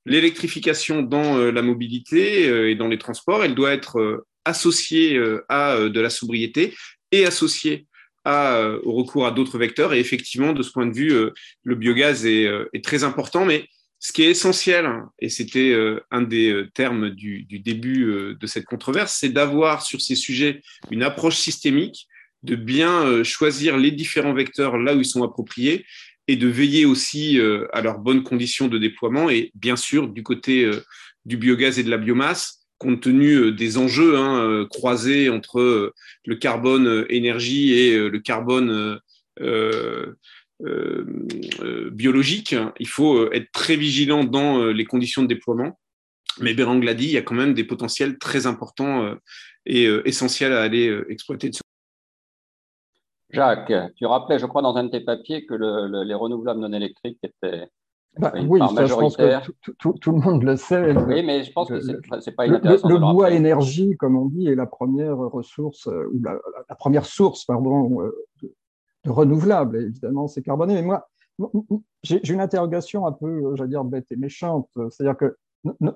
l'électrification dans euh, la mobilité euh, et dans les transports, elle doit être euh, associée à de la sobriété et associée au recours à d'autres vecteurs. Et effectivement, de ce point de vue, le biogaz est, très important. Mais ce qui est essentiel, hein, et c'était un des termes du, du début de cette controverse, c'est d'avoir sur ces sujets une approche systémique, de bien choisir les différents vecteurs là où ils sont appropriés et de veiller aussi euh, à leurs bonnes conditions de déploiement. Et bien sûr, du côté euh, du biogaz et de la biomasse, compte tenu euh, des enjeux hein, croisés entre le carbone énergie et le carbone biologique, il faut être très vigilant dans les conditions de déploiement. Mais Bérang l'a dit, il y a quand même des potentiels très importants et essentiels à aller exploiter. Jacques, tu rappelais, je crois, dans un de tes papiers que les renouvelables non électriques étaient bah, oui, ça, je pense que tout, le monde le sait. Oui, mais je pense que c'est pas inintéressant. Le, le bois énergie, comme on dit, est la première ressource, euh, ou la, première source, pardon, euh, de, renouvelables. Évidemment, c'est carboné. Mais moi, j'ai une interrogation un peu, j'allais dire, bête et méchante. C'est-à-dire que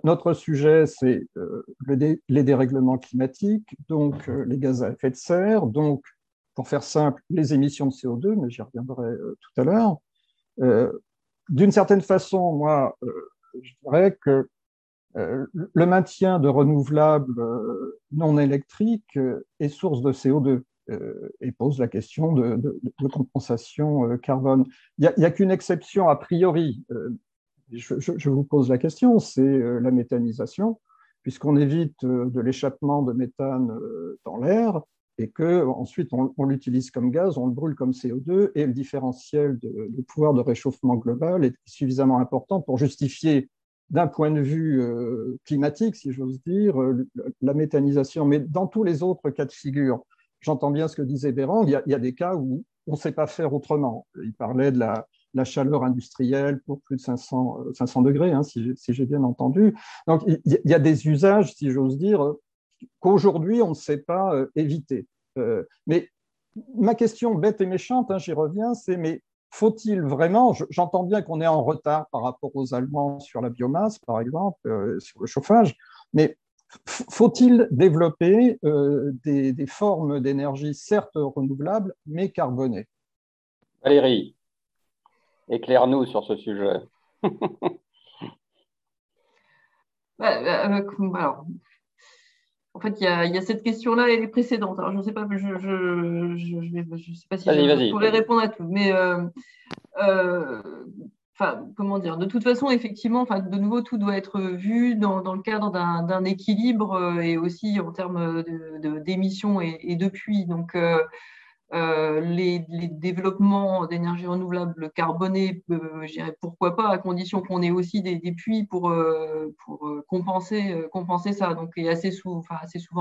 notre sujet, c'est euh, les dérèglements climatiques, donc les gaz à effet de serre, donc pour faire simple, les émissions de CO2, mais j'y reviendrai tout à l'heure. D'une certaine façon, moi, je dirais que le maintien de renouvelables non électriques est source de CO2 et pose la question de, compensation carbone. Il n'y a, qu'une exception a priori. Je, vous pose la question, c'est la méthanisation puisqu'on évite euh, de l'échappement de méthane euh, dans l'air et que ensuite on, l'utilise comme gaz, on le brûle comme CO2 et le différentiel de, pouvoir de réchauffement global est suffisamment important pour justifier d'un point de vue euh, climatique, si j'ose dire, la méthanisation. Mais dans tous les autres cas de figure, j'entends bien ce que disait Béran, il y a des cas où on ne sait pas faire autrement. Il parlait de la, chaleur industrielle pour plus de 500, 500 euh, degrés, hein, si, j'ai bien entendu. Donc, il y, a des usages, si j'ose dire, qu'aujourd'hui, on ne sait pas euh, éviter. Euh, mais ma question bête et méchante, hein, j'y reviens, c'est mais faut-il vraiment, j'entends bien qu'on est en retard par rapport aux Allemands sur la biomasse, par exemple, sur le chauffage, mais faut-il développer des, formes d'énergie certes renouvelables, mais carbonées? Valérie Éclaire-nous sur ce sujet. Bah, bah, en fait, il y, a, cette question-là et les précédentes. Alors, je ne sais pas, je, je, sais pas si je pourrais répondre à tout, mais euh, euh, comment dire De toute façon, effectivement, de nouveau, tout doit être vu dans, le cadre d'un équilibre euh, et aussi en termes d'émissions de, et, et, de puits. Donc, euh, les, développements d'énergie renouvelable carbonée, euh, pourquoi pas, à condition qu'on ait aussi des, puits pour, euh, compenser, ça. Donc, et assez, souvent,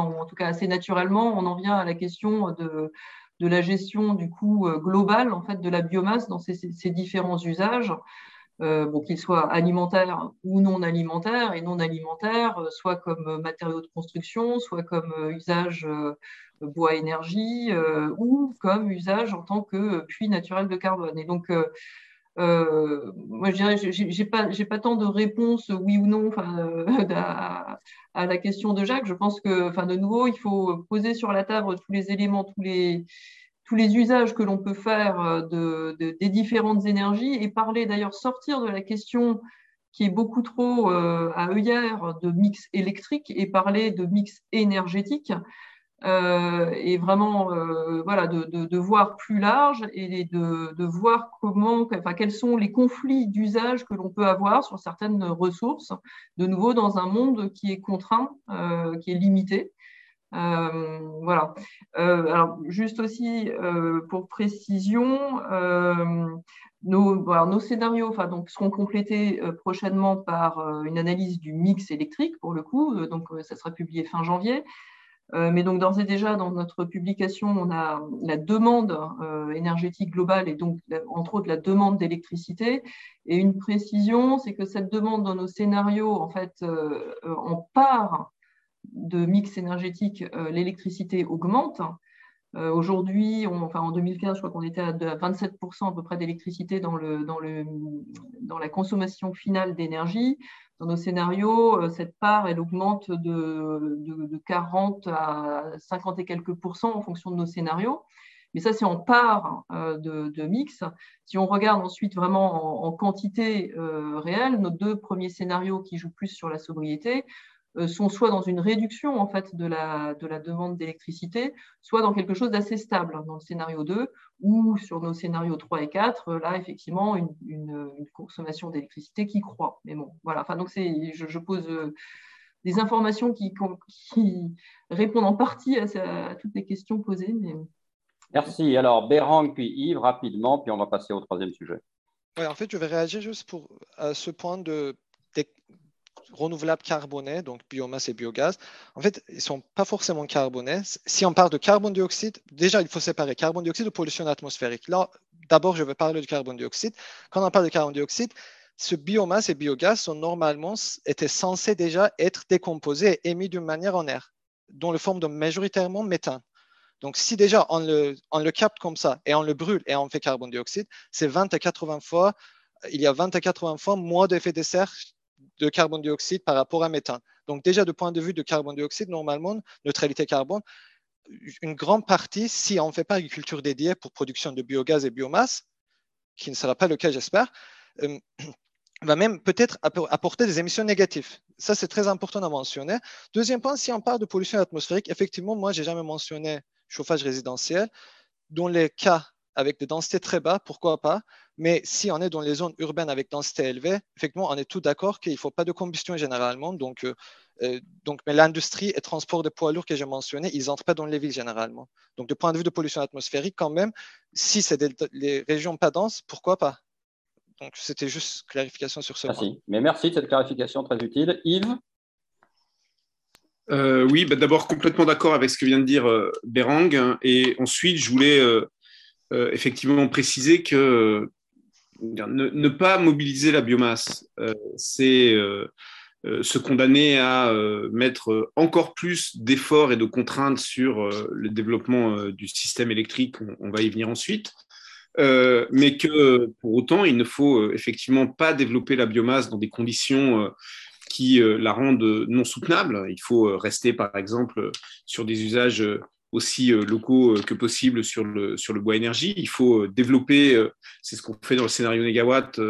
ou en tout cas assez naturellement, on en vient à la question de, la gestion du coût global en fait, de la biomasse dans ces, ces différents usages. qu'ils soient alimentaires ou non alimentaires, et non alimentaires, soit comme matériaux de construction, soit comme usage bois énergie euh, ou comme usage en tant que puits naturel de carbone. Et donc, euh, euh, moi, je dirais, j'ai pas, j'ai pas tant de réponses oui ou non à, la question de Jacques. Je pense que, enfin, de nouveau, il faut poser sur la table tous les éléments, tous les usages que l'on peut faire de, des différentes énergies et parler d'ailleurs sortir de la question qui est beaucoup trop à œillère de mix électrique et parler de mix énergétique euh, et vraiment euh, voilà, de, voir plus large et de, voir comment, enfin, quels sont les conflits d'usage que l'on peut avoir sur certaines ressources, de nouveau dans un monde qui est contraint, euh, qui est limité. Voilà. Alors, juste aussi pour précision, nos, scénarios enfin, donc, seront complétés prochainement par une analyse du mix électrique, pour le coup. donc, ça sera publié fin janvier. Euh, mais donc d'ores et déjà dans notre publication, on a la demande euh, énergétique globale et donc entre autres la demande d'électricité. Et une précision, c'est que cette demande dans nos scénarios, en fait, euh, en part de mix énergétique, l'électricité augmente. Aujourd'hui, enfin en 2015, je crois qu'on était à 27% à peu près d'électricité dans, le, dans, le, dans la consommation finale d'énergie dans nos scénarios, euh, cette part, augmente de, de, 40 à 50 et quelques pourcents en fonction de nos scénarios. Mais ça, c'est en part euh, de, mix. Si on regarde ensuite vraiment en, quantité euh, réelle, nos deux premiers scénarios qui jouent plus sur la sobriété, sont soit dans une réduction en fait de la, de la demande d'électricité, soit dans quelque chose d'assez stable hein, dans le scénario 2, ou sur nos scénarios 3 et 4, euh, là effectivement une, une, consommation d'électricité qui croît. Mais bon, voilà, enfin, donc c'est, je, pose euh, des informations qui, qui, répondent en partie à, toutes les questions posées. Mais... Merci. Alors Bérang puis Yves rapidement, puis on va passer au troisième sujet. Ouais, en fait, je vais réagir juste pour à ce point de renouvelables carbonés, donc biomasse et biogaz, en fait, ils ne sont pas forcément carbonés. Si on parle de carbone dioxyde, déjà, il faut séparer carbone dioxyde ou pollution atmosphérique. Là, d'abord, je vais parler du carbone dioxyde. Quand on parle de carbone dioxyde, ce biomasse et biogaz sont normalement étaient censés déjà être décomposés et émis d'une manière en air, dans le forme de majoritairement méthane. Donc, si déjà on le, on le capte comme ça et on le brûle et on fait carbone dioxyde, c'est 20 à 80 fois, il y a 20 à 80 fois moins d'effet de serre de carbone dioxyde par rapport à méthane. Donc déjà, de point de vue de carbone dioxyde, normalement, neutralité carbone, une grande partie, si on ne fait pas agriculture dédiée pour production de biogaz et biomasse, qui ne sera pas le cas, j'espère, euh, va même peut-être apporter des émissions négatives. Ça, c'est très important à mentionner. Deuxième point, si on parle de pollution atmosphérique, effectivement, moi, j'ai jamais mentionné chauffage résidentiel. Dans les cas avec des densités très bas, pourquoi pas Mais si on est dans les zones urbaines avec densité élevée, effectivement, on est tout d'accord qu'il ne faut pas de combustion généralement. Donc, euh, euh, donc, mais l'industrie et transport de poids lourds que j'ai mentionné, ils n'entrent pas dans les villes généralement. Donc, du point de vue de pollution atmosphérique, quand même, si c'est les régions pas denses, pourquoi pas? Donc, c'était juste clarification sur ce merci. Mais merci de cette clarification très utile. Yves? Euh, oui, bah, d'abord complètement d'accord avec ce que vient de dire euh, Berang. Et ensuite, je voulais effectivement préciser que ne, pas mobiliser la biomasse, c'est euh, se condamner à euh, mettre encore plus d'efforts et de contraintes sur euh, le développement du système électrique, on, va y venir ensuite, mais que pour autant, il ne faut effectivement pas développer la biomasse dans des conditions qui la rendent non soutenable. Il faut rester, par exemple, sur des usages aussi locaux que possible sur le, bois énergie. Il faut développer, c'est ce qu'on fait dans le scénario Négawatt,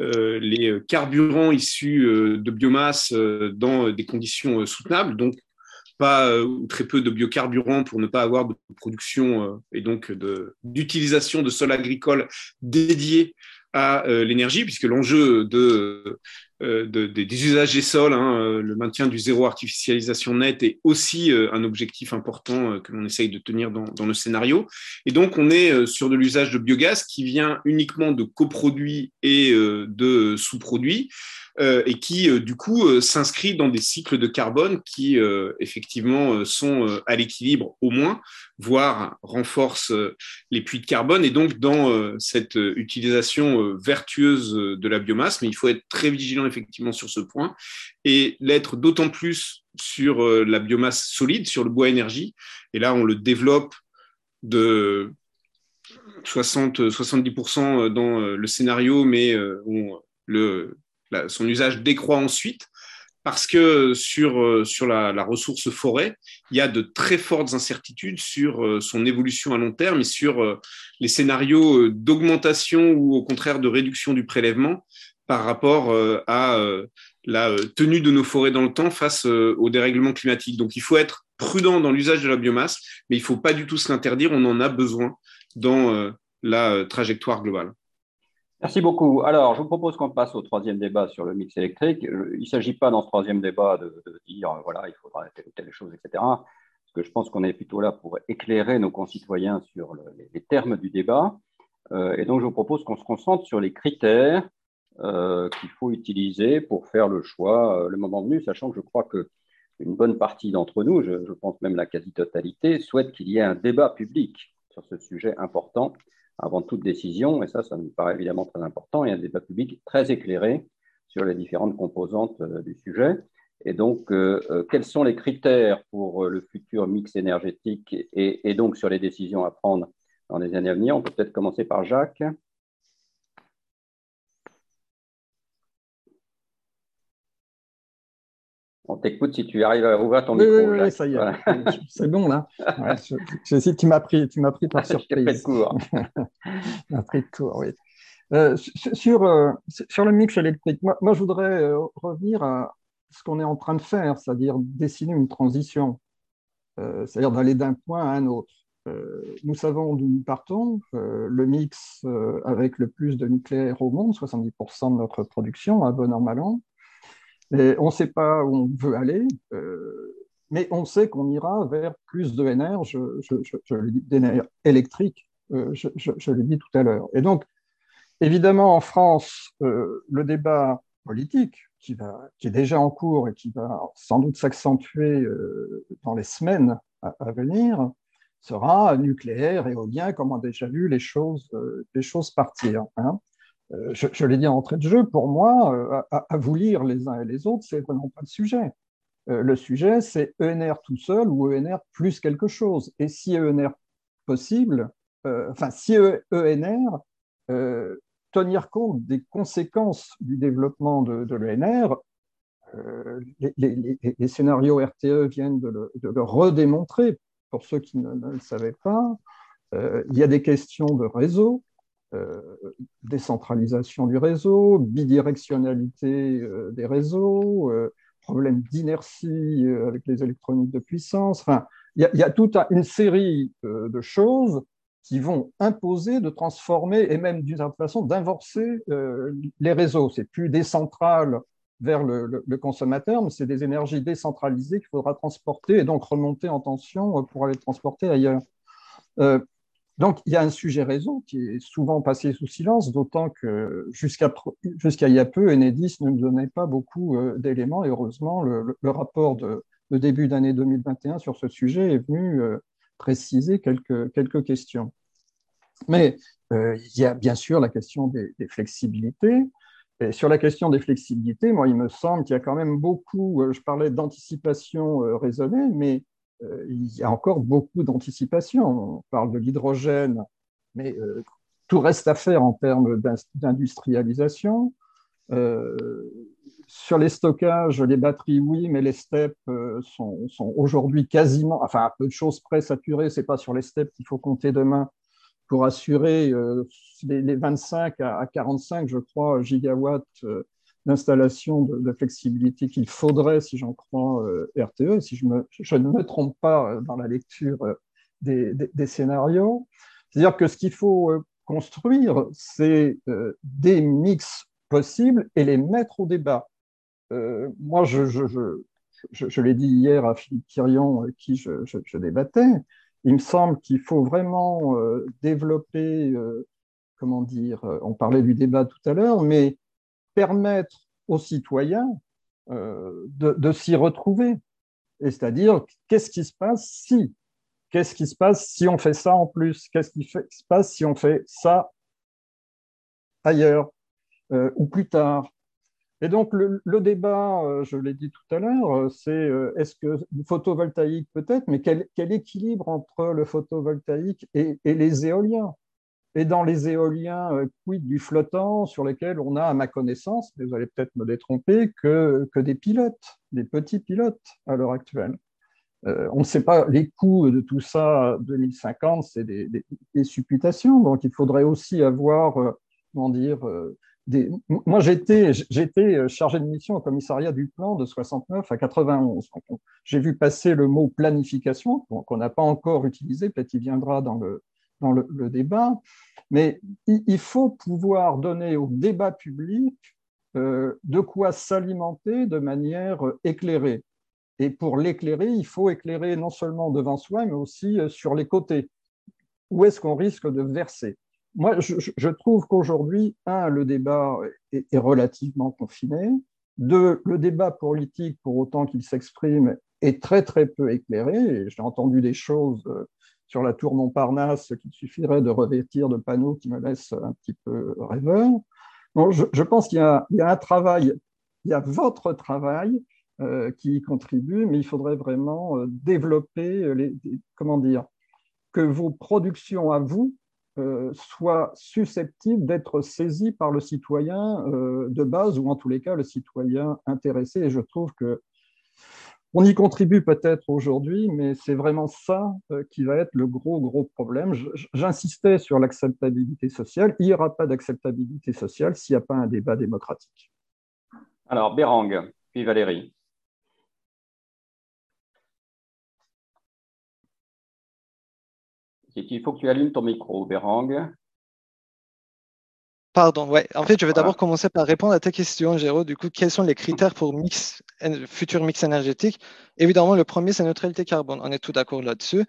euh, les carburants issus euh, de biomasse euh, dans des conditions soutenables, donc pas ou très peu de biocarburants pour ne pas avoir de production et donc d'utilisation de, de sol agricole dédié à l'énergie, puisque l'enjeu de euh, des usages des sols, hein, euh, le maintien du zéro artificialisation nette est aussi euh, un objectif important que l'on essaye de tenir dans, dans, le scénario. Et donc, on est sur de l'usage de biogaz qui vient uniquement de coproduits et de sous-produits. Et qui du coup s'inscrit dans des cycles de carbone qui effectivement sont à l'équilibre au moins, voire renforcent les puits de carbone et donc dans cette utilisation vertueuse de la biomasse. Mais il faut être très vigilant effectivement sur ce point et l'être d'autant plus sur la biomasse solide, sur le bois énergie. Et là, on le développe de 60, 70% dans le scénario, mais son usage décroît ensuite parce que sur, euh, sur la, ressource forêt, il y a de très fortes incertitudes sur euh, son évolution à long terme et sur euh, les scénarios d'augmentation ou au contraire de réduction du prélèvement par rapport à la tenue de nos forêts dans le temps face au dérèglement climatique. Donc il faut être prudent dans l'usage de la biomasse, mais il ne faut pas du tout se l'interdire, on en a besoin dans la trajectoire globale. Merci beaucoup. Alors, je vous propose qu'on passe au troisième débat sur le mix électrique. Il ne s'agit pas dans ce troisième débat de, dire, voilà, il faudra telle ou telle chose, etc. Parce que je pense qu'on est plutôt là pour éclairer nos concitoyens sur les, termes du débat. Euh, et donc, je vous propose qu'on se concentre sur les critères euh, qu'il faut utiliser pour faire le choix euh, le moment venu, sachant que je crois que une bonne partie d'entre nous, je, pense même la quasi-totalité, souhaite qu'il y ait un débat public sur ce sujet important avant toute décision, et ça, ça me paraît évidemment très important, et un débat public très éclairé sur les différentes composantes euh, du sujet. Et donc, quels sont les critères pour le futur mix énergétique et, donc sur les décisions à prendre dans les années à venir? On peut peut-être commencer par Jacques. On t'écoute si tu arrives à ouvrir ton micro. Oui, oui, ça y est. C'est bon, là. Ouais, je, tu m'as pris, tu m'as pris par surprise. pris de court. tu m'as pris de court, oui. Euh, sur, euh, sur le mix électrique, moi, moi je voudrais euh, revenir à ce qu'on est en train de faire, c'est-à-dire dessiner une transition, c'est-à-dire d'aller d'un point à un autre. nous savons d'où nous partons. le mix avec le plus de nucléaire au monde, 70% de notre production, à bon an, mal an on ne sait pas où on veut aller, euh, mais on sait qu'on ira vers plus de je, électrique, euh, je, l'ai dit tout à l'heure. Et donc, évidemment, en France, euh, le débat politique, qui est déjà en cours et qui va sans doute s'accentuer dans les semaines à, venir, sera nucléaire, éolien, comme on a déjà vu les choses, les choses partir. Hein. Euh, je, l'ai dit en entrée de jeu, pour moi, euh, à, vous lire les uns et les autres, c'est vraiment pas le sujet. Euh, le sujet, c'est ENR tout seul ou ENR plus quelque chose. Et si ENR possible, enfin, si ENR, tenir compte des conséquences du développement de, l'ENR, les, scénarios RTE viennent de le, redémontrer pour ceux qui ne, le savaient pas, il y a des questions de réseau, décentralisation du réseau, bidirectionnalité des réseaux, problème d'inertie avec les électroniques de puissance. Enfin, il y, a toute une série de choses qui vont imposer de transformer et même d'une certaine façon d'inverser les réseaux. C'est plus décentral vers le, consommateur, mais c'est des énergies décentralisées qu'il faudra transporter et donc remonter en tension pour aller transporter ailleurs. Euh, donc, il y a un sujet réseau qui est souvent passé sous silence, d'autant que jusqu'à il y a peu, Enedis ne nous donnait pas beaucoup euh, d'éléments, heureusement, le, rapport de, début d'année 2021 sur ce sujet est venu euh, préciser quelques, questions. Mais il y a bien sûr la question des, flexibilités, sur la question des flexibilités, moi, il me semble qu'il y a quand même beaucoup, euh, je parlais d'anticipation euh, raisonnée, mais euh, il y a encore beaucoup d'anticipation. On parle de l'hydrogène, mais tout reste à faire en termes d'industrialisation. sur les stockages, les batteries, oui, mais les steps sont, aujourd'hui quasiment, enfin, à peu de choses près saturées. Ce n'est pas sur les steps qu'il faut compter demain pour assurer euh, les, 25 à 45, je crois, gigawatts euh, d'installation de, flexibilité qu'il faudrait, si j'en crois euh, RTE, si je, ne me trompe pas dans la lecture des, scénarios. C'est-à-dire que ce qu'il faut construire, c'est des mix possibles et les mettre au débat. moi, je, je l'ai dit hier à Philippe Thirion, qui je, débattais, il me semble qu'il faut vraiment euh, développer, euh, comment dire, euh, on parlait du débat tout à l'heure, mais permettre aux citoyens de, s'y retrouver. Et c'est-à-dire, qu'est-ce qui se passe si? Qu'est-ce qui se passe si on fait ça en plus? Qu'est-ce qui se passe si on fait ça ailleurs ou plus tard? Et donc, le, débat, euh, je l'ai dit tout à l'heure, euh, c'est euh, est-ce que photovoltaïque peut-être, mais quel, équilibre entre le photovoltaïque et, les éoliens? Et dans les éoliens, quid du flottant sur lesquels on a, à ma connaissance, mais vous allez peut-être me détromper, que, que des pilotes, des petits pilotes à l'heure actuelle. on ne sait pas les coûts de tout ça 2050, c'est des, des, supputations. Donc, il faudrait aussi avoir, comment dire, moi, j'étais, j'étais chargé de mission au commissariat du plan de 69 à 91. J'ai vu passer le mot planification, qu'on n'a pas encore utilisé, peut-être il viendra dans le, dans le, débat, mais il, faut pouvoir donner au débat public euh, de quoi s'alimenter de manière éclairée. Et pour l'éclairer, il faut éclairer non seulement devant soi, mais aussi euh, sur les côtés. Où est-ce qu'on risque de verser? Moi, je, trouve qu'aujourd'hui, un, le débat est, relativement confiné. Deux, le débat politique, pour autant qu'il s'exprime, est très très peu éclairé. J'ai entendu des choses euh, sur la tour Montparnasse qu'il suffirait de revêtir de panneaux qui me laissent un petit peu rêveur. je, pense qu'il y, a un travail, il y a votre travail euh, qui y contribue, mais il faudrait vraiment euh, développer les, comment dire, que vos productions à vous euh, soit susceptible d'être saisi par le citoyen euh, de base, ou en tous les cas le citoyen intéressé. Et je trouve que on y contribue peut-être aujourd'hui, mais c'est vraiment ça euh, qui va être le gros, gros problème. J'insistais sur l'acceptabilité sociale. Il n'y aura pas d'acceptabilité sociale s'il n'y a pas un débat démocratique. Alors, Bérang, puis Valérie. Il faut que tu allumes ton micro, Bérang. Pardon, ouais. En fait, je vais d'abord commencer par répondre à ta question, Géraud. Du coup, quels sont les critères pour mix, futur mix énergétique? Évidemment, le premier, c'est neutralité carbone. On est tout d'accord là-dessus.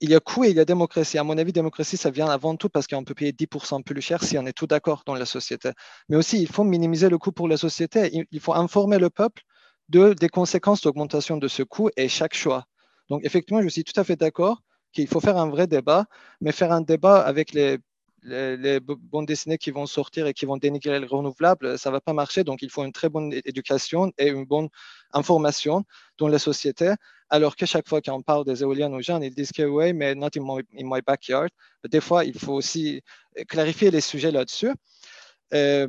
Il y a coût et il y a démocratie. À mon avis, démocratie, ça vient avant tout parce qu'on peut payer 10% plus cher si on est tout d'accord dans la société. Mais aussi, il faut minimiser le coût pour la société. Il faut informer le peuple de, des conséquences d'augmentation de ce coût et chaque choix. Donc, effectivement, je suis tout à fait d'accord qu'il faut faire un vrai débat, mais faire un débat avec les, les, bandes dessinées qui vont sortir et qui vont dénigrer le renouvelable, ça ne va pas marcher. Donc, il faut une très bonne éducation et une bonne information dans la société. Alors que chaque fois qu'on parle des éoliennes aux gens, ils disent que oui, mais not in my, backyard. Des fois, il faut aussi clarifier les sujets là-dessus. Euh,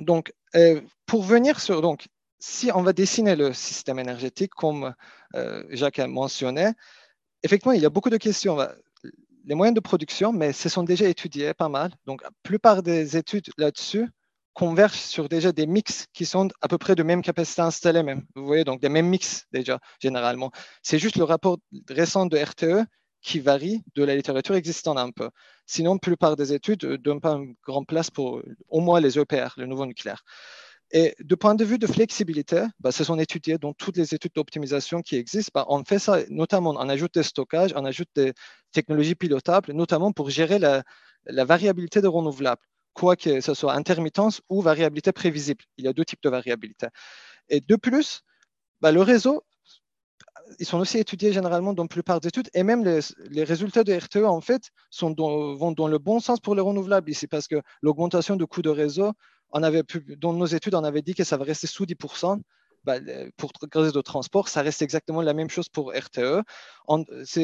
donc, euh, pour venir sur, donc, si on va dessiner le système énergétique, comme euh, Jacques a mentionné, effectivement, il y a beaucoup de questions. Les moyens de production, mais ce sont déjà étudiés pas mal. Donc, la plupart des études là-dessus convergent sur déjà des mix qui sont à peu près de même capacité installée même. Vous voyez, donc des mêmes mix déjà, généralement. C'est juste le rapport récent de RTE qui varie de la littérature existante un peu. Sinon, la plupart des études ne donnent pas une grande place pour au moins les EPR, le nouveau nucléaire. Et de point de vue de flexibilité, bah, ce sont étudiés dans toutes les études d'optimisation qui existent. Bah, on fait ça notamment, on ajoute des stockages, on ajoute des technologies pilotables, notamment pour gérer la, variabilité de renouvelables, quoi que ce soit intermittence ou variabilité prévisible. Il y a deux types de variabilité. Et de plus, bah, le réseau, ils sont aussi étudiés généralement dans la plupart des études, et même les, résultats de RTE, en fait, sont vont dans le bon sens pour les renouvelables ici, parce que l'augmentation du coût de réseau on avait dans nos études, on avait dit que ça va rester sous 10%. Bah, pour le réseau de transport, ça reste exactement la même chose pour RTE.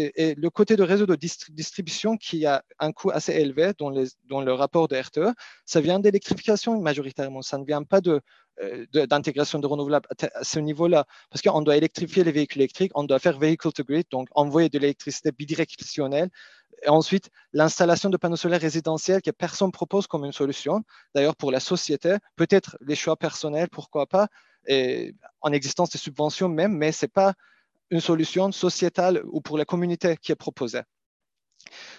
et le côté de réseau de distribution qui a un coût assez élevé dans, le rapport de RTE, ça vient d'électrification majoritairement. Ça ne vient pas de, euh, d'intégration de, renouvelables à, ce niveau-là. Parce qu'on doit électrifier les véhicules électriques, on doit faire vehicle to grid, donc envoyer de l'électricité bidirectionnelle et ensuite, l'installation de panneaux solaires résidentiels que personne propose comme une solution. D'ailleurs, pour la société, peut-être les choix personnels, pourquoi pas, et en existence des subventions même, mais ce n'est pas une solution sociétale ou pour la communauté qui est proposée.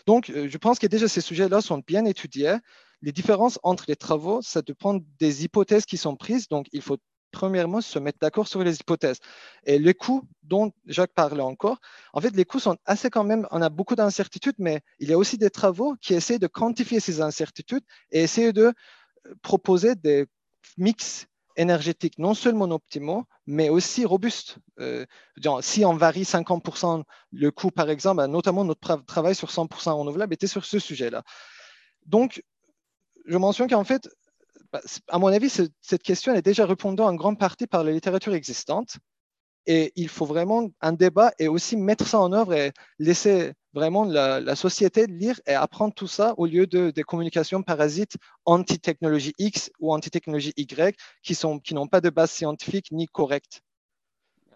Donc, euh, je pense que déjà ces sujets-là sont bien étudiés. Les différences entre les travaux, ça dépend des hypothèses qui sont prises. Donc, il faut premièrement, se mettre d'accord sur les hypothèses. Et les coûts dont Jacques parlait encore, en fait, les coûts sont assez quand même, on a beaucoup d'incertitudes, mais il y a aussi des travaux qui essaient de quantifier ces incertitudes et essayer de euh, proposer des mix énergétiques non seulement optimaux, mais aussi robustes. Euh, si on varie 50% le coût, par exemple, notamment notre travail sur 100% renouvelable était sur ce sujet-là. Donc, je mentionne qu'en fait, à mon avis, cette question est déjà répondue en grande partie par la littérature existante. Et il faut vraiment un débat et aussi mettre ça en œuvre et laisser vraiment la, société lire et apprendre tout ça au lieu de, des communications parasites anti-technologie X ou anti-technologie Y qui n'ont qui pas de base scientifique ni correcte.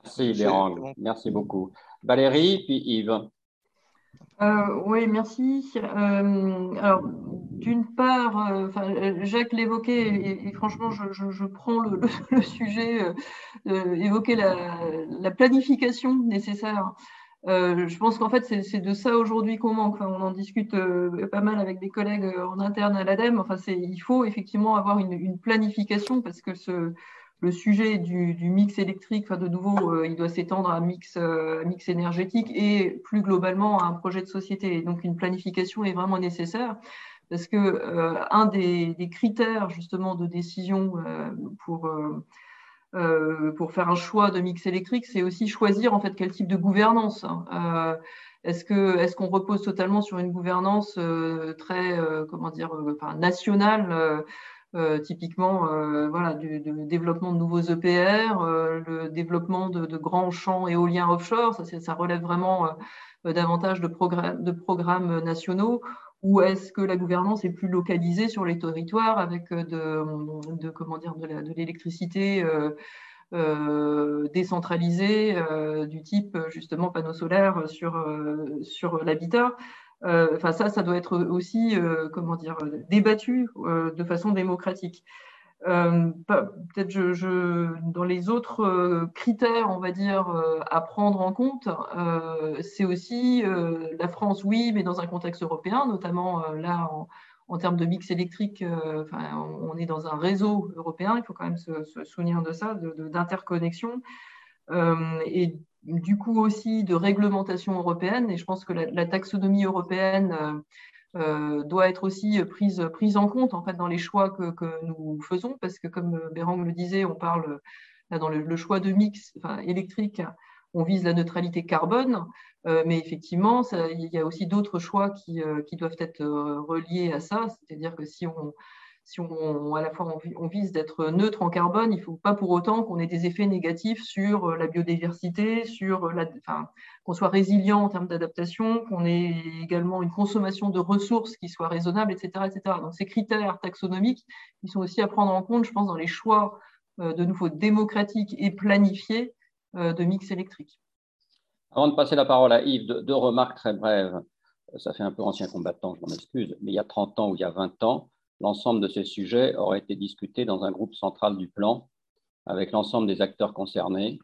Merci, Béran. Merci beaucoup. Valérie, puis Yves. Euh, oui, merci. Euh, alors, d'une part, euh, Jacques l'évoquait et, franchement, je, prends le, sujet, évoquer la, planification nécessaire. je pense qu'en fait, c'est de ça aujourd'hui qu'on manque. on en discute pas mal avec des collègues en interne à l'ADEME. Enfin, il faut effectivement avoir une, une planification parce que ce, le sujet du, mix électrique, de nouveau, euh, il doit s'étendre à un mix, euh, énergétique et plus globalement à un projet de société. donc une planification est vraiment nécessaire parce que euh, un des, critères justement de décision pour pour faire un choix de mix électrique, c'est aussi choisir en fait quel type de gouvernance. Hein. est-ce est-ce qu'on repose totalement sur une gouvernance très comment dire nationale euh, typiquement euh, voilà, du, développement de nouveaux EPR, euh, le développement de, grands champs éoliens offshore, ça, relève vraiment davantage de, programmes nationaux, ou est-ce que la gouvernance est plus localisée sur les territoires avec de, de de l'électricité décentralisée du type justement panneaux solaires sur, sur l'habitat? Enfin, ça, ça doit être aussi, euh, comment dire, débattu euh, de façon démocratique. Peut-être je, dans les autres critères, on va dire, à prendre en compte, c'est aussi la France, oui, mais dans un contexte européen, notamment là en, termes de mix électrique, on est dans un réseau européen, il faut quand même se, souvenir de ça, d'interconnexion. et du coup aussi de réglementation européenne. Et je pense que la, taxonomie européenne euh, euh, doit être aussi prise, prise en compte en fait, dans les choix que, nous faisons, parce que comme Bérang le disait, on parle dans le, choix de mix électrique, on vise la neutralité carbone, euh, mais effectivement, il y a aussi d'autres choix qui, qui, doivent être reliés à ça, c'est-à-dire que si on si on, à la fois on, vise d'être neutre en carbone, il ne faut pas pour autant qu'on ait des effets négatifs sur euh, la biodiversité, sur la, enfin, qu'on soit résilient en termes d'adaptation, qu'on ait également une consommation de ressources qui soit raisonnable, etc., etc. Donc ces critères taxonomiques, ils sont aussi à prendre en compte, je pense, dans les choix euh, de nouveau démocratiques et planifiés euh, de mix électrique. Avant de passer la parole à Yves, deux, remarques très brèves. Ça fait un peu ancien combattant, je m'en excuse, mais il y a 30 ans ou il y a 20 ans, l'ensemble de ces sujets aurait été discuté dans un groupe central du plan avec l'ensemble des acteurs concernés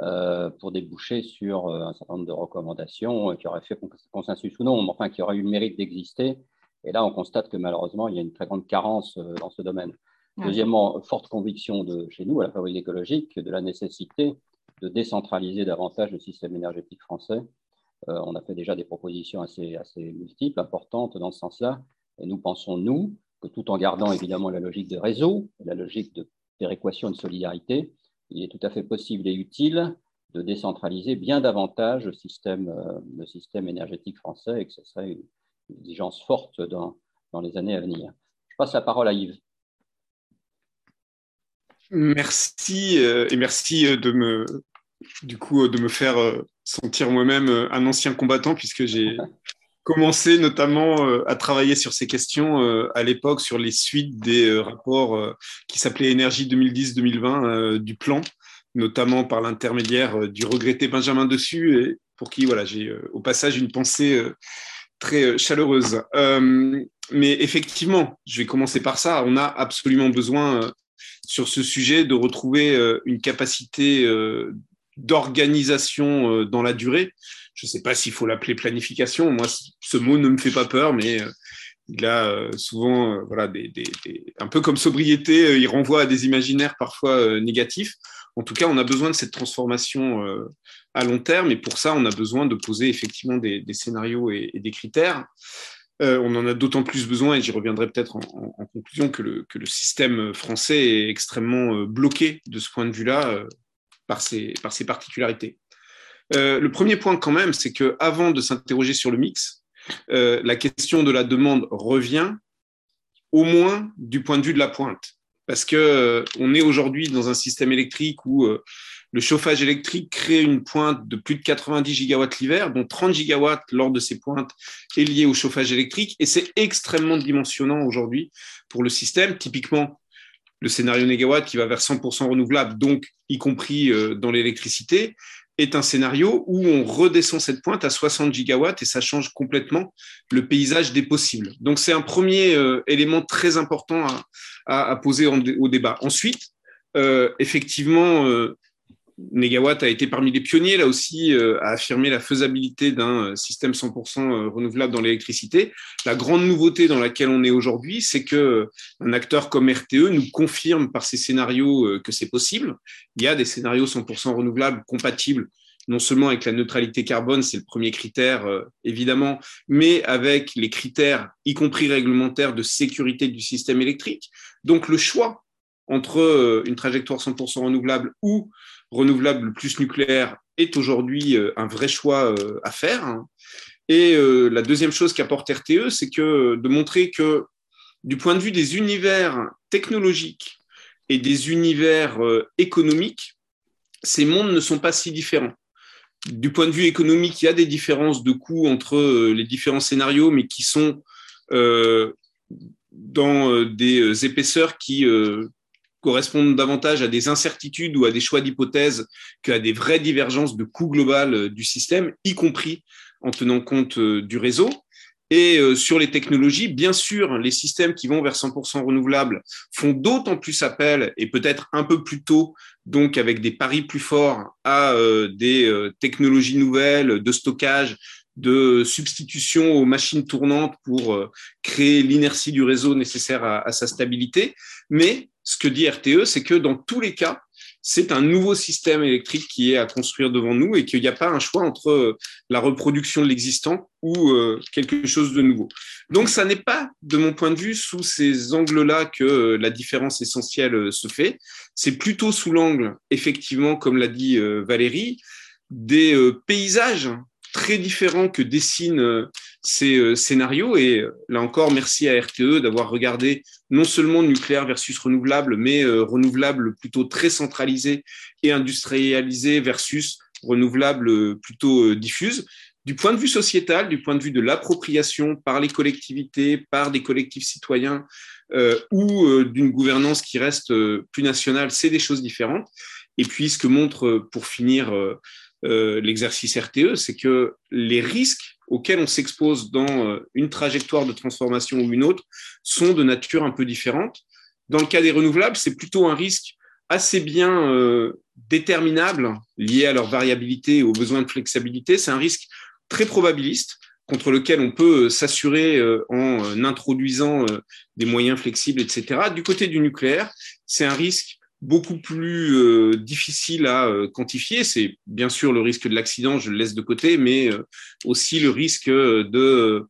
euh, pour déboucher sur euh, un certain nombre de recommandations qui auraient fait consensus ou non, mais enfin qui auraient eu le mérite d'exister. Et là, on constate que malheureusement, il y a une très grande carence euh, dans ce domaine. Deuxièmement, forte conviction de chez nous, à la fabrique écologique, de la nécessité de décentraliser davantage le système énergétique français. on a fait déjà des propositions assez, assez multiples, importantes dans ce sens-là. Et nous pensons, nous, que tout en gardant évidemment la logique de réseau, la logique de péréquation et de solidarité, il est tout à fait possible et utile de décentraliser bien davantage le système, euh, le système énergétique français et que ce serait une, exigence forte dans, dans les années à venir. Je passe la parole à Yves. Merci euh, et merci euh, de me, du coup, de me faire sentir moi-même un ancien combattant puisque j'ai commencé notamment euh, à travailler sur ces questions euh, à l'époque sur les suites des euh, rapports qui s'appelaient Énergie 2010-2020 du plan, notamment par l'intermédiaire du regretté Benjamin Dessus, pour qui voilà, j'ai au passage une pensée très chaleureuse. mais effectivement, je vais commencer par ça. On a absolument besoin sur ce sujet de retrouver une capacité d'organisation dans la durée je ne sais pas s'il faut l'appeler planification. Moi, ce mot ne me fait pas peur, mais euh, il a euh, souvent, euh, voilà, des, un peu comme sobriété, il renvoie à des imaginaires parfois négatifs. En tout cas, on a besoin de cette transformation à long terme, et pour ça, on a besoin de poser effectivement des, scénarios et, des critères. on en a d'autant plus besoin, et j'y reviendrai peut-être en, conclusion, que le, système français est extrêmement bloqué de ce point de vue-là par ses particularités. Euh, le premier point quand même, c'est que avant de s'interroger sur le mix, euh, la question de la demande revient au moins du point de vue de la pointe, parce que euh, on est aujourd'hui dans un système électrique où le chauffage électrique crée une pointe de plus de 90 gigawatts l'hiver, dont 30 gigawatts lors de ces pointes est lié au chauffage électrique, et c'est extrêmement dimensionnant aujourd'hui pour le système. Typiquement, le scénario négawatt qui va vers 100% renouvelable, donc y compris dans l'électricité, est un scénario où on redescend cette pointe à 60 gigawatts et ça change complètement le paysage des possibles. Donc c'est un premier euh, élément très important à, poser au débat. Ensuite, euh, effectivement, euh, Negawatt a été parmi les pionniers, là aussi, à affirmer la faisabilité d'un système 100% renouvelable dans l'électricité. La grande nouveauté dans laquelle on est aujourd'hui, c'est que un acteur comme RTE nous confirme par ses scénarios que c'est possible. Il y a des scénarios 100% renouvelables compatibles non seulement avec la neutralité carbone, c'est le premier critère, évidemment, mais avec les critères, y compris réglementaires, de sécurité du système électrique. Donc le choix entre une trajectoire 100% renouvelable ou renouvelable plus nucléaire est aujourd'hui euh, un vrai choix euh, à faire. Hein. Et euh, la deuxième chose qu'apporte RTE, c'est que de montrer que du point de vue des univers technologiques et des univers économiques, ces mondes ne sont pas si différents. Du point de vue économique, il y a des différences de coûts entre les différents scénarios, mais qui sont dans des épaisseurs qui correspondent davantage à des incertitudes ou à des choix d'hypothèses qu'à des vraies divergences de coût global euh, du système, y compris en tenant compte euh, du réseau. Et euh, sur les technologies, bien sûr, les systèmes qui vont vers 100% renouvelables font d'autant plus appel, et peut-être un peu plus tôt, donc avec des paris plus forts, à des technologies nouvelles de stockage, de substitution aux machines tournantes pour créer l'inertie du réseau nécessaire à, à sa stabilité. Mais ce que dit RTE, c'est que dans tous les cas, c'est un nouveau système électrique qui est à construire devant nous et qu'il n'y a pas un choix entre euh, la reproduction de l'existant ou euh, quelque chose de nouveau. Donc, ça n'est pas, de mon point de vue, sous ces angles-là que euh, la différence essentielle se fait. C'est plutôt sous l'angle, effectivement, comme l'a dit Valérie, des paysages très différents que dessinent ces euh, scénarios. Et euh, là encore, merci à RTE d'avoir regardé non seulement nucléaire versus renouvelable, mais euh, renouvelable plutôt très centralisé et industrialisé versus renouvelable plutôt diffuse. Du point de vue sociétal, du point de vue de l'appropriation par les collectivités, par des collectifs citoyens ou d'une gouvernance qui reste plus nationale, c'est des choses différentes. Et puis, ce que montre, pour finir, l'exercice RTE, c'est que les risques auxquels on s'expose dans une trajectoire de transformation ou une autre sont de nature un peu différente. Dans le cas des renouvelables, c'est plutôt un risque assez bien euh, déterminable lié à leur variabilité et aux besoins de flexibilité. C'est un risque très probabiliste contre lequel on peut euh, s'assurer euh, en introduisant des moyens flexibles, etc. Du côté du nucléaire, c'est un risque beaucoup plus difficile à quantifier. C'est bien sûr le risque de l'accident, je le laisse de côté, mais aussi le risque de,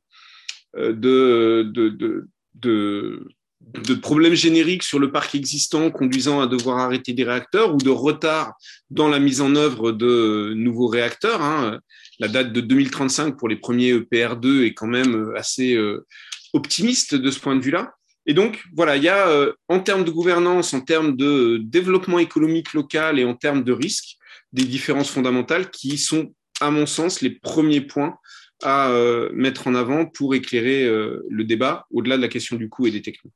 de, de, de de problèmes génériques sur le parc existant conduisant à devoir arrêter des réacteurs ou de retard dans la mise en œuvre de nouveaux réacteurs. Hein. La date de 2035 pour les premiers EPR2 est quand même assez euh, optimiste de ce point de vue-là. Et donc, voilà, il y a euh, en termes de gouvernance, en termes de développement économique local et en termes de risques, des différences fondamentales qui sont, à mon sens, les premiers points à euh, mettre en avant pour éclairer le débat au-delà de la question du coût et des techniques.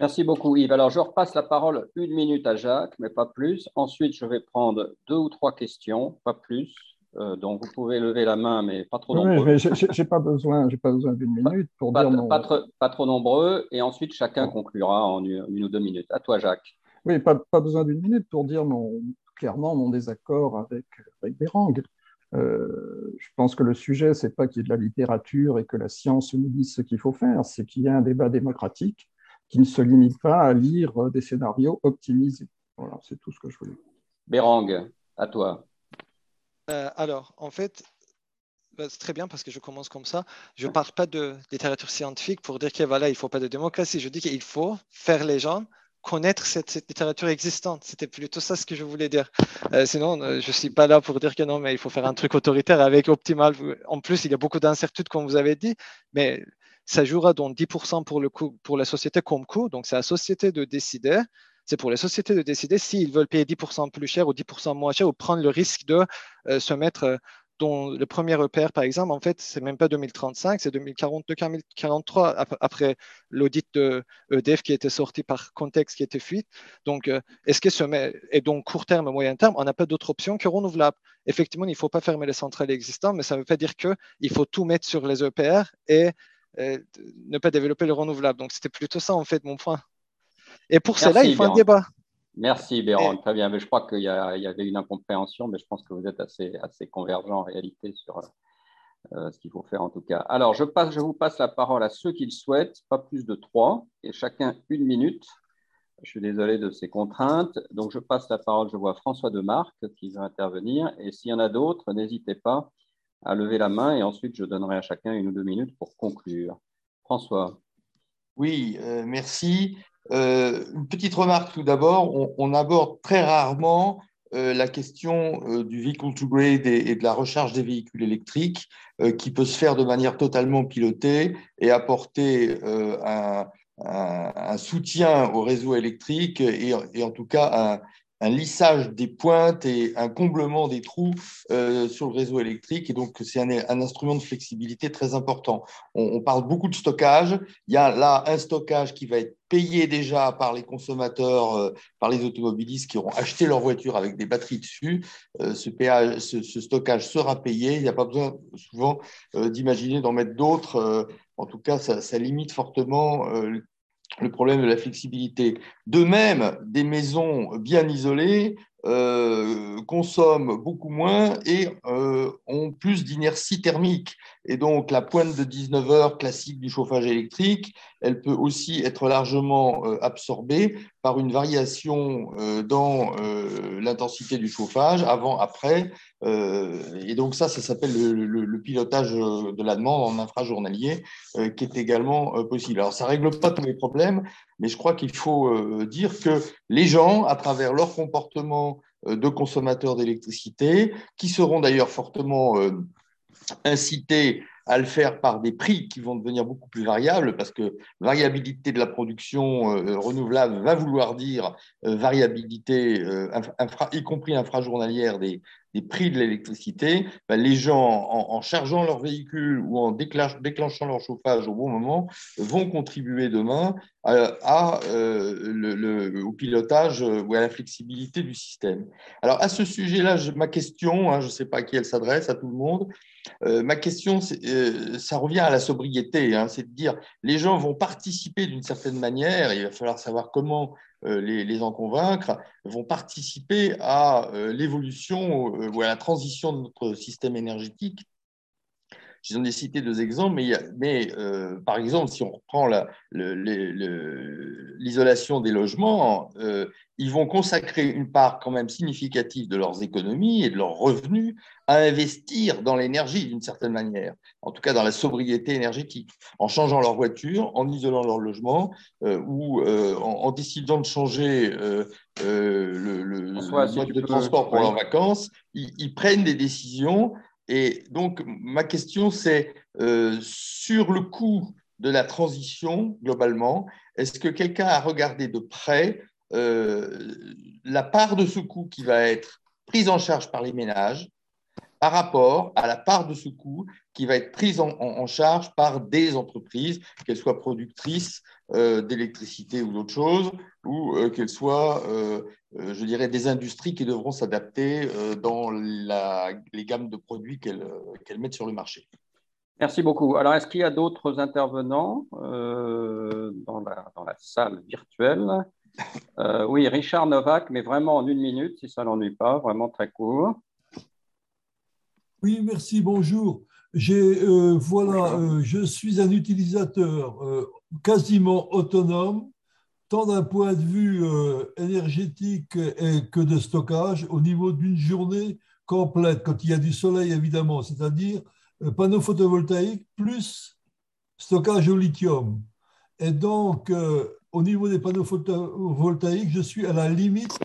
Merci beaucoup Yves. Alors je repasse la parole une minute à Jacques, mais pas plus. Ensuite, je vais prendre deux ou trois questions, pas plus. Euh, donc vous pouvez lever la main, mais pas trop nombreux. Oui, j'ai pas besoin, j'ai pas besoin d'une minute pour pas, dire non. Pas, pas, trop nombreux, et ensuite chacun conclura en une, ou deux minutes. À toi, Jacques. Oui, pas, pas besoin d'une minute pour dire mon, clairement mon désaccord avec, avec Bérang. Euh, je pense que le sujet, c'est pas qu'il y ait de la littérature et que la science nous dise ce qu'il faut faire, c'est qu'il y a un débat démocratique qui ne se limite pas à lire euh, des scénarios optimisés. Voilà, c'est tout ce que je voulais. Bérang, à toi. Euh, alors, en fait, bah, c'est très bien parce que je commence comme ça. Je ne parle pas de littérature scientifique pour dire qu'il voilà, il ne faut pas de démocratie. Je dis qu'il faut faire les gens connaître cette, littérature existante. C'était plutôt ça ce que je voulais dire. Euh, sinon, je ne suis pas là pour dire que non, mais il faut faire un truc autoritaire avec Optimal. En plus, il y a beaucoup d'incertitudes, comme vous avez dit, mais ça jouera donc 10% pour, le pour la société comme coût. Donc, c'est à la société de décider. C'est pour les sociétés de décider s'ils veulent payer 10% plus cher ou 10% moins cher ou prendre le risque de euh, se mettre euh, dans le premier repère, par exemple, en fait, c'est même pas 2035, c'est 2042, 2043, après l'audit de EDF qui était sorti par contexte, qui était fuite. Donc, euh, est-ce que ce met, et donc court terme, moyen terme, on n'a pas d'autre option que renouvelable. Effectivement, il ne faut pas fermer les centrales existantes, mais ça ne veut pas dire qu'il faut tout mettre sur les EPR et ne pas développer le renouvelable. Donc, c'était plutôt ça, en fait, mon point. Et pour cela, il faut un débat. Merci, Béran. Très bien. Mais je crois qu'il y, avait une incompréhension, mais je pense que vous êtes assez, assez convergents en réalité sur euh, ce qu'il faut faire en tout cas. Alors, je, passe, je vous passe la parole à ceux qui le souhaitent, pas plus de trois, et chacun une minute. Je suis désolé de ces contraintes. Donc, je passe la parole, je vois François Demarque qui veut intervenir. Et s'il y en a d'autres, n'hésitez pas à lever la main et ensuite je donnerai à chacun une ou deux minutes pour conclure. François. Oui, euh, merci. Euh, une petite remarque tout d'abord, on, aborde très rarement euh, la question du vehicle to grade et, de la recharge des véhicules électriques qui peut se faire de manière totalement pilotée et apporter un, soutien au réseau électrique et, en tout cas un, lissage des pointes et un comblement des trous euh, sur le réseau électrique. Et donc, c'est un, instrument de flexibilité très important. On, parle beaucoup de stockage. Il y a là un stockage qui va être payé déjà par les consommateurs, euh, par les automobilistes qui auront acheté leur voiture avec des batteries dessus. Euh, ce, stockage sera payé. Il n'y a pas besoin souvent d'imaginer d'en mettre d'autres. en tout cas, ça, ça limite fortement le problème de la flexibilité. De même, des maisons bien isolées euh, consomment beaucoup moins et euh, ont plus d'inertie thermique. Et donc, la pointe de 19 heures classique du chauffage électrique, elle peut aussi être largement euh, absorbée par une variation dans l'intensité du chauffage, avant, après. et donc, ça, ça s'appelle le, pilotage de la demande en infrajournalier, qui est également possible. Alors, ça ne règle pas tous les problèmes, mais je crois qu'il faut dire que les gens, à travers leur comportement de consommateurs d'électricité, qui seront d'ailleurs fortement inciter à le faire par des prix qui vont devenir beaucoup plus variables, parce que variabilité de la production euh, renouvelable va vouloir dire euh, variabilité, euh, y compris infrajournalière, des, des prix de l'électricité, ben, les gens, en, chargeant leur véhicule ou en déclenchant leur chauffage au bon moment, vont contribuer demain euh, au pilotage ou à la flexibilité du système. Alors, à ce sujet-là, ma question, hein, je ne sais pas à qui elle s'adresse, à tout le monde, euh, ma question, euh, ça revient à la sobriété, hein, c'est de dire les gens vont participer d'une certaine manière, il va falloir savoir comment euh, les, en convaincre, vont participer à l'évolution ou à la transition de notre système énergétique. J'en ai cité deux exemples, mais, mais par exemple, si on reprend l'isolation des logements, ils vont consacrer une part quand même significative de leurs économies et de leurs revenus à investir dans l'énergie d'une certaine manière, en tout cas dans la sobriété énergétique, en changeant leur voiture, en isolant leur logement euh, ou euh, en, décidant de changer euh, le, mode de transport pour leurs vacances, ils, prennent des décisions. Et donc, ma question, c'est sur le coût de la transition globalement, est-ce que quelqu'un a regardé de près euh, la part de ce coût qui va être prise en charge par les ménages par rapport à la part de ce coût qui va être prise en, charge par des entreprises, qu'elles soient productrices euh, d'électricité ou d'autre chose, ou euh, qu'elles soient, je dirais, des industries qui devront s'adapter dans les gammes de produits qu'elles mettent sur le marché. Merci beaucoup. Alors, est-ce qu'il y a d'autres intervenants dans la, salle virtuelle? Euh, oui, Richard Novak, mais vraiment en une minute, si ça ne l'ennuie pas, vraiment très court. Oui, merci, bonjour. Euh, voilà, euh, je suis un utilisateur quasiment autonome, tant d'un point de vue énergétique que de stockage, au niveau d'une journée complète, quand il y a du soleil évidemment, c'est-à-dire panneau photovoltaïque plus stockage au lithium. Et donc, au niveau des panneaux photovoltaïques, je suis à la limite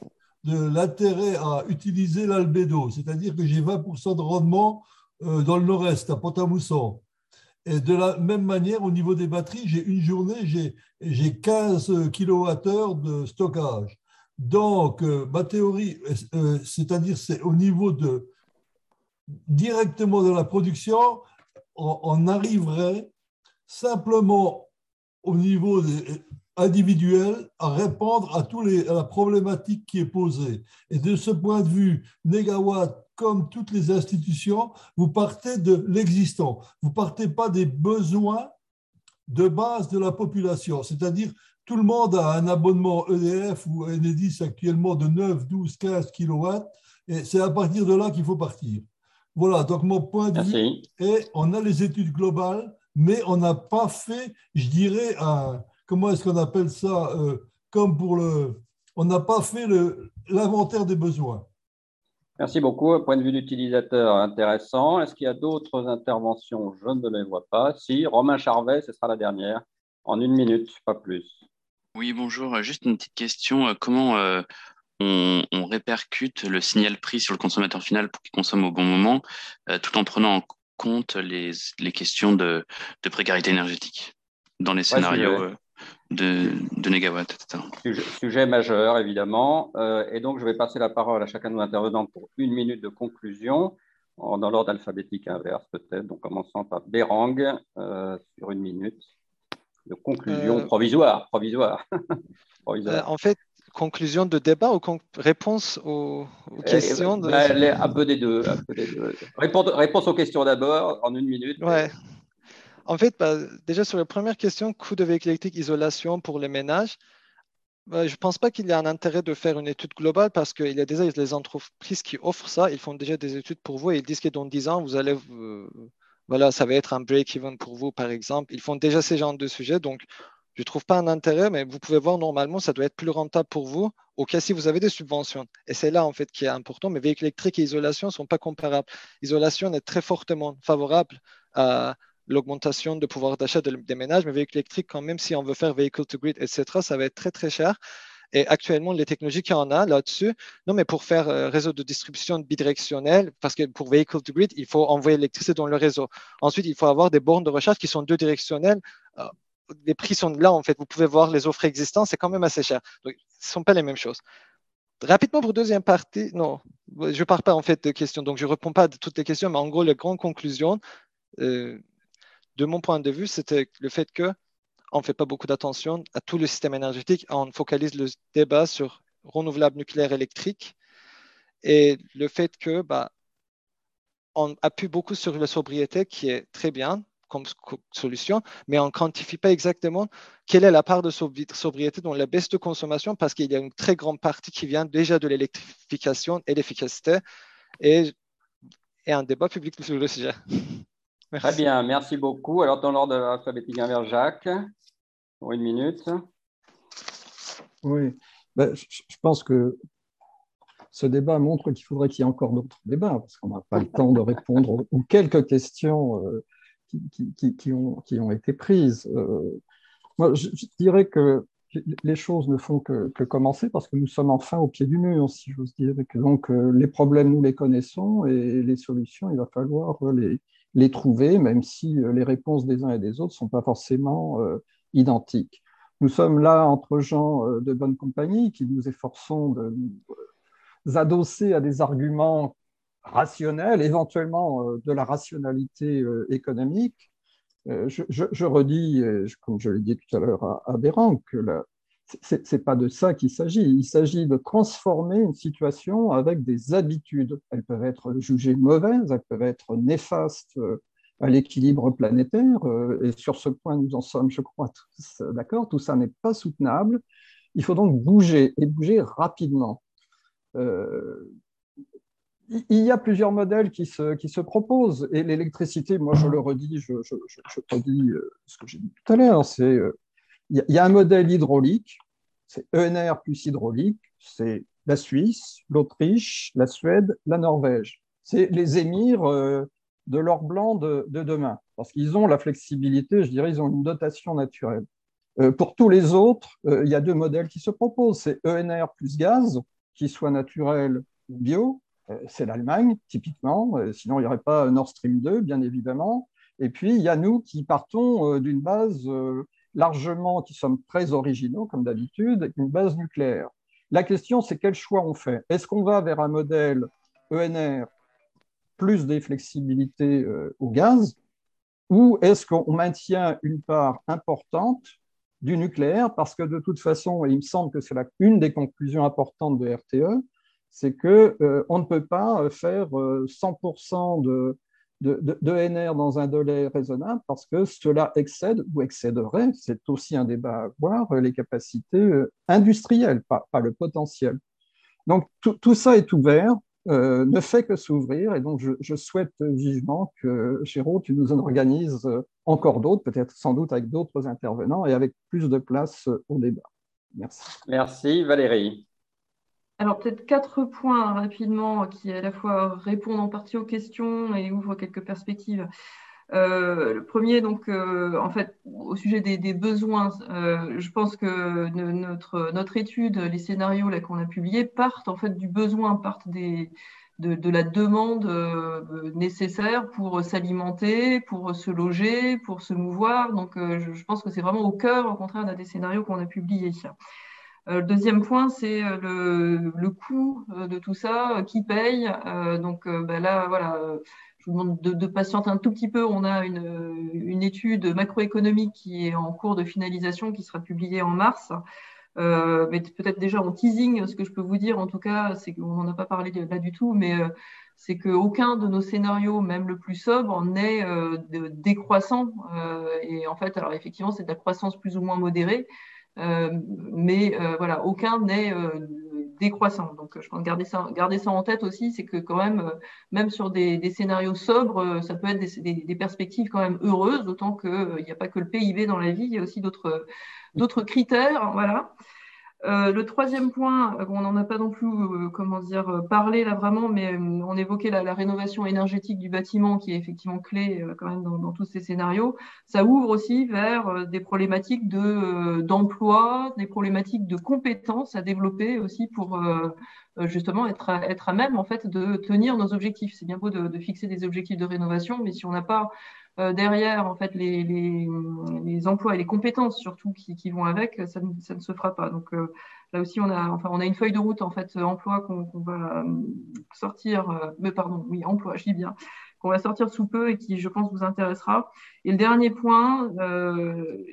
de l'intérêt à utiliser l'albédo, c'est-à-dire que j'ai 20% de rendement euh, dans le nord-est, à Pont-à-Mousson. Et de la même manière, au niveau des batteries, j'ai une journée, j'ai 15 kWh de stockage. Donc, euh, ma théorie, euh, c'est-à-dire c'est au niveau de directement de la production, on arriverait simplement au niveau des, individuel à répondre à, tous les, à la problématique qui est posée. Et de ce point de vue, Negawatt, comme toutes les institutions, vous partez de l'existant. Vous partez pas des besoins de base de la population. C'est-à-dire, tout le monde a un abonnement EDF ou Enedis actuellement de 9, 12, 15 kilowatts. Et c'est à partir de là qu'il faut partir. Voilà, donc mon point de vue est, on a les études globales, mais on n'a pas fait, je dirais, un, comment est-ce qu'on appelle ça euh, Comme pour le. On n'a pas fait l'inventaire des besoins. Merci beaucoup. Point de vue d'utilisateur intéressant. Est-ce qu'il y a d'autres interventions? Je ne les vois pas. Si, Romain Charvet, ce sera la dernière. En une minute, pas plus. Oui, bonjour. Juste une petite question. Comment euh, on, répercute le signal prix sur le consommateur final pour qu'il consomme au bon moment, euh, tout en prenant en compte les, questions de, précarité énergétique dans les scénarios de, de négawatts, etc. Sujet, majeur, évidemment. Euh, et donc, je vais passer la parole à chacun de nos intervenants pour une minute de conclusion, dans l'ordre alphabétique inverse peut-être, donc commençant par Berang, euh, sur une minute de conclusion euh, provisoire. provisoire. en fait, conclusion de débat ou réponse aux, questions de... Bah, un peu des deux. Réponse, réponse aux questions d'abord, en une minute. Ouais. En fait, bah, déjà sur la première question, coût de véhicule électrique, isolation pour les ménages, bah, je ne pense pas qu'il y a un intérêt de faire une étude globale parce qu'il y a déjà des entreprises qui offrent ça, ils font déjà des études pour vous et ils disent que dans 10 ans, vous allez, voilà, ça va être un break-even pour vous, par exemple. Ils font déjà ces genres de sujets, donc je ne trouve pas un intérêt, mais vous pouvez voir normalement, ça doit être plus rentable pour vous au cas si vous avez des subventions. Et c'est là, en fait, qui est important. Mais véhicules électriques et isolation ne sont pas comparables. Isolation est très fortement favorable à l'augmentation de pouvoir d'achat des ménages, mais véhicules électriques, quand même, si on veut faire vehicle to grid, etc., ça va être très, très cher. Et actuellement, les technologies qu'il y en a là-dessus, non, mais pour faire euh, réseau de distribution bidirectionnel, parce que pour vehicle to grid, il faut envoyer l'électricité dans le réseau. Ensuite, il faut avoir des bornes de recharge qui sont deux directionnelles. Euh, les prix sont là, en fait. Vous pouvez voir les offres existantes, c'est quand même assez cher. Donc, ce ne sont pas les mêmes choses. rapidement pour deuxième partie, non, je ne pars pas en fait de questions, donc je ne réponds pas à toutes les questions, mais en gros, la grande conclusion, euh, de mon point de vue, c'était le fait que on ne fait pas beaucoup d'attention à tout le système énergétique, on focalise le débat sur renouvelable nucléaire électrique et le fait que bah, on appuie beaucoup sur la sobriété qui est très bien comme solution, mais on ne quantifie pas exactement quelle est la part de sobriété dans la baisse de consommation parce qu'il y a une très grande partie qui vient déjà de l'électrification et l'efficacité et, un débat public sur le sujet. Très bien, merci beaucoup. Alors, dans l'ordre alphabétique inverse, Jacques, pour une minute. Oui, ben, je pense que ce débat montre qu'il faudrait qu'il y ait encore d'autres débats, parce qu'on n'a pas le temps de répondre aux, quelques questions euh, qui, ont, qui, ont, été prises. Euh, moi, je, dirais que les choses ne font que, commencer parce que nous sommes enfin au pied du mur, si j'ose dire. donc, euh, les problèmes, nous les connaissons et les solutions, il va falloir les, les trouver, même si euh, les réponses des uns et des autres ne sont pas forcément identiques. Nous sommes là entre gens de bonne compagnie qui nous efforçons de nous adosser à des arguments rationnel, éventuellement euh, de la rationalité euh, économique. Euh, je, redis, comme je l'ai dit tout à l'heure à, à que ce n'est pas de ça qu'il s'agit. Il s'agit de transformer une situation avec des habitudes. Elles peuvent être jugées mauvaises, elles peuvent être néfastes à l'équilibre planétaire. Et sur ce point, nous en sommes, je crois, tous d'accord. Tout ça n'est pas soutenable. Il faut donc bouger et bouger rapidement il y a plusieurs modèles qui se, qui se proposent. Et l'électricité, moi je le redis, je, je, redis euh, ce que j'ai dit tout à l'heure, c'est euh, il y, a un modèle hydraulique, c'est ENR plus hydraulique, c'est la Suisse, l'Autriche, la Suède, la Norvège. C'est les émirs euh, de l'or blanc de, de demain, parce qu'ils ont la flexibilité, je dirais, ils ont une dotation naturelle. pour tous les autres, il y a deux modèles qui se proposent, c'est ENR plus gaz, qui soit naturel ou bio, euh, c'est l'Allemagne, typiquement. Euh, sinon, il n'y aurait pas Nord Stream 2, bien évidemment. Et puis, il y a nous qui partons euh, d'une base largement, qui sommes très originaux, comme d'habitude, une base nucléaire. La question, c'est quel choix on fait? Est-ce qu'on va vers un modèle ENR plus des flexibilités au gaz? Ou est-ce qu'on maintient une part importante du nucléaire? Parce que de toute façon, et il me semble que c'est une des conclusions importantes de RTE, c'est qu'on euh, ne peut pas euh, faire 100% euh, de, NR dans un délai raisonnable parce que cela excède ou excéderait, c'est aussi un débat à voir, les capacités industrielles, pas, le potentiel. Donc tout, ça est ouvert, ne fait que s'ouvrir et donc je, souhaite vivement que, Chéreau, tu nous en organises encore d'autres, peut-être sans doute avec d'autres intervenants et avec plus de place au débat. Merci. Merci Valérie. Alors peut-être quatre points rapidement qui à la fois répondent en partie aux questions et ouvrent quelques perspectives. Euh, le premier, donc, euh, en fait, au sujet des, besoins, euh, je pense que notre, notre étude, les scénarios là qu'on a publiés, partent en fait du besoin, partent de, la demande nécessaire pour s'alimenter, pour se loger, pour se mouvoir. Donc, je, je, pense que c'est vraiment au cœur, au contraire, d'un des scénarios qu'on a publiés. Euh, le deuxième point, c'est euh, le, coût euh, de tout ça, qui paye. donc bah là, voilà, je vous demande de, patienter un tout petit peu. On a une, étude macroéconomique qui est en cours de finalisation, qui sera publiée en mars. mais peut-être déjà en teasing, ce que je peux vous dire, en tout cas, c'est qu'on n'en a pas parlé là du tout, mais c'est qu'aucun de nos scénarios, même le plus sobre, n'est décroissant. et en fait, alors effectivement, c'est de la croissance plus ou moins modérée. Euh, mais euh, voilà, aucun n'est euh, décroissant. Donc, je pense garder ça, garder ça en tête aussi, c'est que quand même, même sur des, scénarios sobres, ça peut être des, perspectives quand même heureuses, d'autant qu'il n'y a pas que le PIB dans la vie, il y a aussi d'autres critères. Voilà. Euh, le troisième point, euh, on n'en a pas non plus, euh, comment dire, parlé là vraiment, mais on évoquait la, rénovation énergétique du bâtiment qui est effectivement clé quand même dans, tous ces scénarios. Ça ouvre aussi vers des problématiques de d'emploi, des problématiques de compétences à développer aussi pour justement être à, être à même en fait de tenir nos objectifs. C'est bien beau de, de, fixer des objectifs de rénovation, mais si on n'a pas euh, derrière, en fait, les, les, emplois et les compétences surtout qui, qui vont avec, ça, ça, ne se fera pas. Donc, euh, là aussi, on a, enfin, on a une feuille de route en fait emploi qu'on va sortir, mais pardon, oui, emploi, je dis bien, qu'on va sortir sous peu et qui, je pense, vous intéressera. Et le dernier point,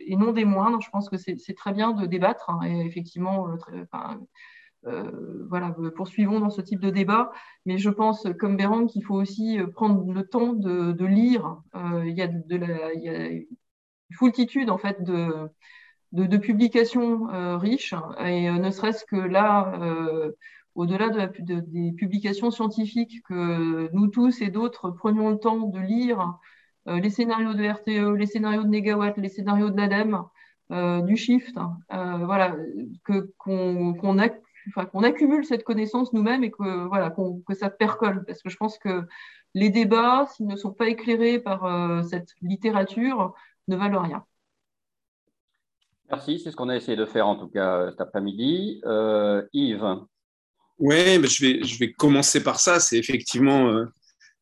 et non des moindres, je pense que c'est très bien de débattre, hein, et effectivement, euh, voilà, poursuivons dans ce type de débat. Mais je pense, comme Bérang, qu'il faut aussi prendre le temps de, lire. Euh, il, y a de la, une foultitude en fait de, de, publications euh, riches, et ne serait-ce que là, au-delà de des publications scientifiques, que nous tous et d'autres prenions le temps de lire les scénarios de RTE, les scénarios de Negawatt, les scénarios de l'ADEME, du shift, voilà, que qu'on a qu'on accumule cette connaissance nous-mêmes et que, voilà, que ça percole. Parce que je pense que les débats, s'ils ne sont pas éclairés par euh, cette littérature, ne valent rien. Merci, c'est ce qu'on a essayé de faire en tout cas euh, cet après-midi. Euh, Yves Oui, je, vais, je vais commencer par ça. C'est effectivement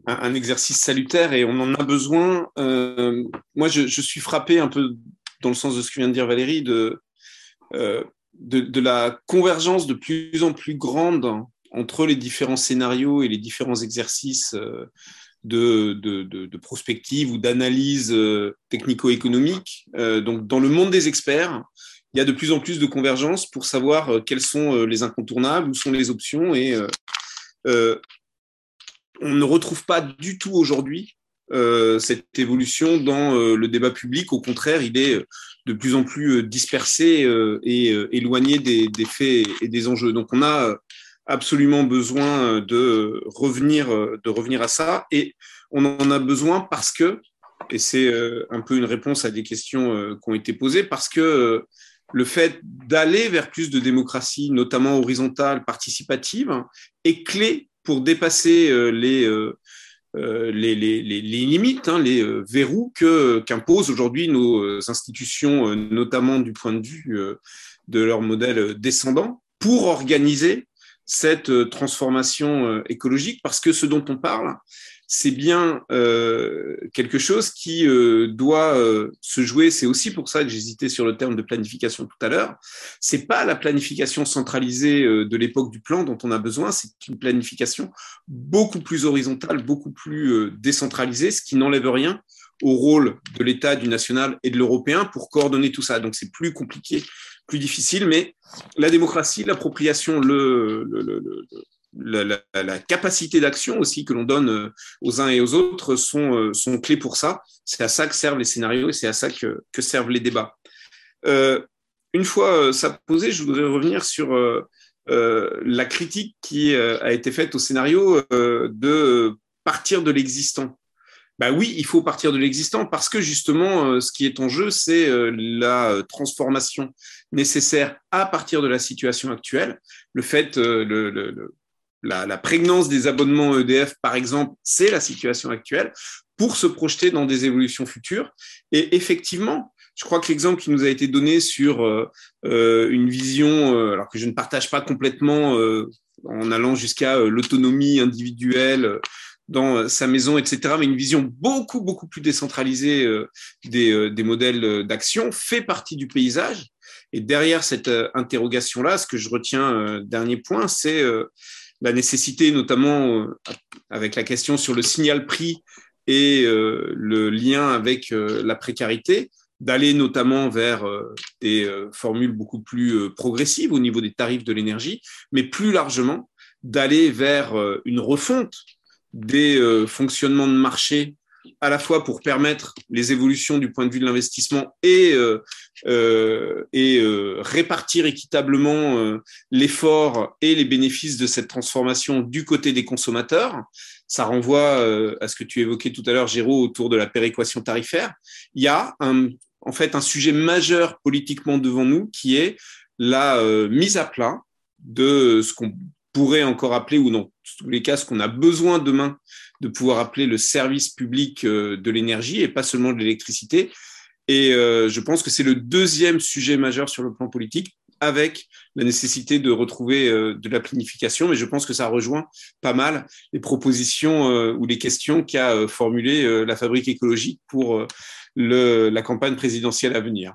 un, exercice salutaire et on en a besoin. moi, je, je, suis frappé un peu dans le sens de ce que vient de dire Valérie, de, de, la convergence de plus en plus grande entre les différents scénarios et les différents exercices euh, de, de, prospective ou d'analyse euh, technico-économique. Euh, donc, dans le monde des experts, il y a de plus en plus de convergence pour savoir quels sont les incontournables, où sont les options. Et on ne retrouve pas du tout aujourd'hui cette évolution dans le débat public. Au contraire, il est de plus en plus euh, dispersé euh, et euh, éloigné des, faits et des enjeux. Donc on a absolument besoin de revenir, de revenir à ça et on en a besoin parce que, et c'est un peu une réponse à des questions qui ont été posées, parce que le fait d'aller vers plus de démocratie, notamment horizontale, participative, est clé pour dépasser les, euh, les, limites, hein, les euh, verrous qu'imposent aujourd'hui nos euh, institutions, notamment du point de vue de leur modèle descendant, pour organiser cette transformation écologique, parce que ce dont on parle, c'est bien euh, quelque chose qui euh, doit euh, se jouer. C'est aussi pour ça que j'hésitais sur le terme de planification tout à l'heure. C'est pas la planification centralisée de l'époque du plan dont on a besoin. C'est une planification beaucoup plus horizontale, beaucoup plus décentralisée, ce qui n'enlève rien au rôle de l'État, du national et de l'européen pour coordonner tout ça. Donc c'est plus compliqué, plus difficile, mais la démocratie, l'appropriation, la, capacité d'action aussi que l'on donne euh, aux uns et aux autres sont, euh, sont clés pour ça. C'est à ça que servent les scénarios et c'est à ça que, que, servent les débats. Euh, une fois ça posé, je voudrais revenir sur la critique qui a été faite au scénario de partir de l'existant. Bah oui, il faut partir de l'existant parce que justement, ce qui est en jeu, c'est la transformation nécessaire à partir de la situation actuelle. Le fait, la, prégnance des abonnements EDF, par exemple, c'est la situation actuelle, pour se projeter dans des évolutions futures. Et effectivement, je crois que l'exemple qui nous a été donné sur euh, euh, une vision, euh, alors que je ne partage pas complètement en allant jusqu'à l'autonomie individuelle dans sa maison, etc., mais une vision beaucoup, beaucoup plus décentralisée des, des modèles d'action fait partie du paysage. Et derrière cette interrogation-là, ce que je retiens, dernier point, c'est la nécessité, notamment euh, avec la question sur le signal prix et euh, le lien avec euh, la précarité, d'aller notamment vers des formules beaucoup plus progressives au niveau des tarifs de l'énergie, mais plus largement d'aller vers une refonte des fonctionnements de marché à la fois pour permettre les évolutions du point de vue de l'investissement et, euh, euh, euh, répartir équitablement l'effort et les bénéfices de cette transformation du côté des consommateurs. Ça renvoie à ce que tu évoquais tout à l'heure, Géraud, autour de la péréquation tarifaire. Il y a un, en fait un sujet majeur politiquement devant nous qui est la mise à plat de ce qu'on pourrait encore appeler, ou dans tous les cas, ce qu'on a besoin demain de pouvoir appeler le service public euh, de l'énergie et pas seulement de l'électricité. Et euh, je pense que c'est le deuxième sujet majeur sur le plan politique avec la nécessité de retrouver euh, de la planification, mais je pense que ça rejoint pas mal les propositions ou les questions qu'a formulées la Fabrique écologique pour le, la campagne présidentielle à venir.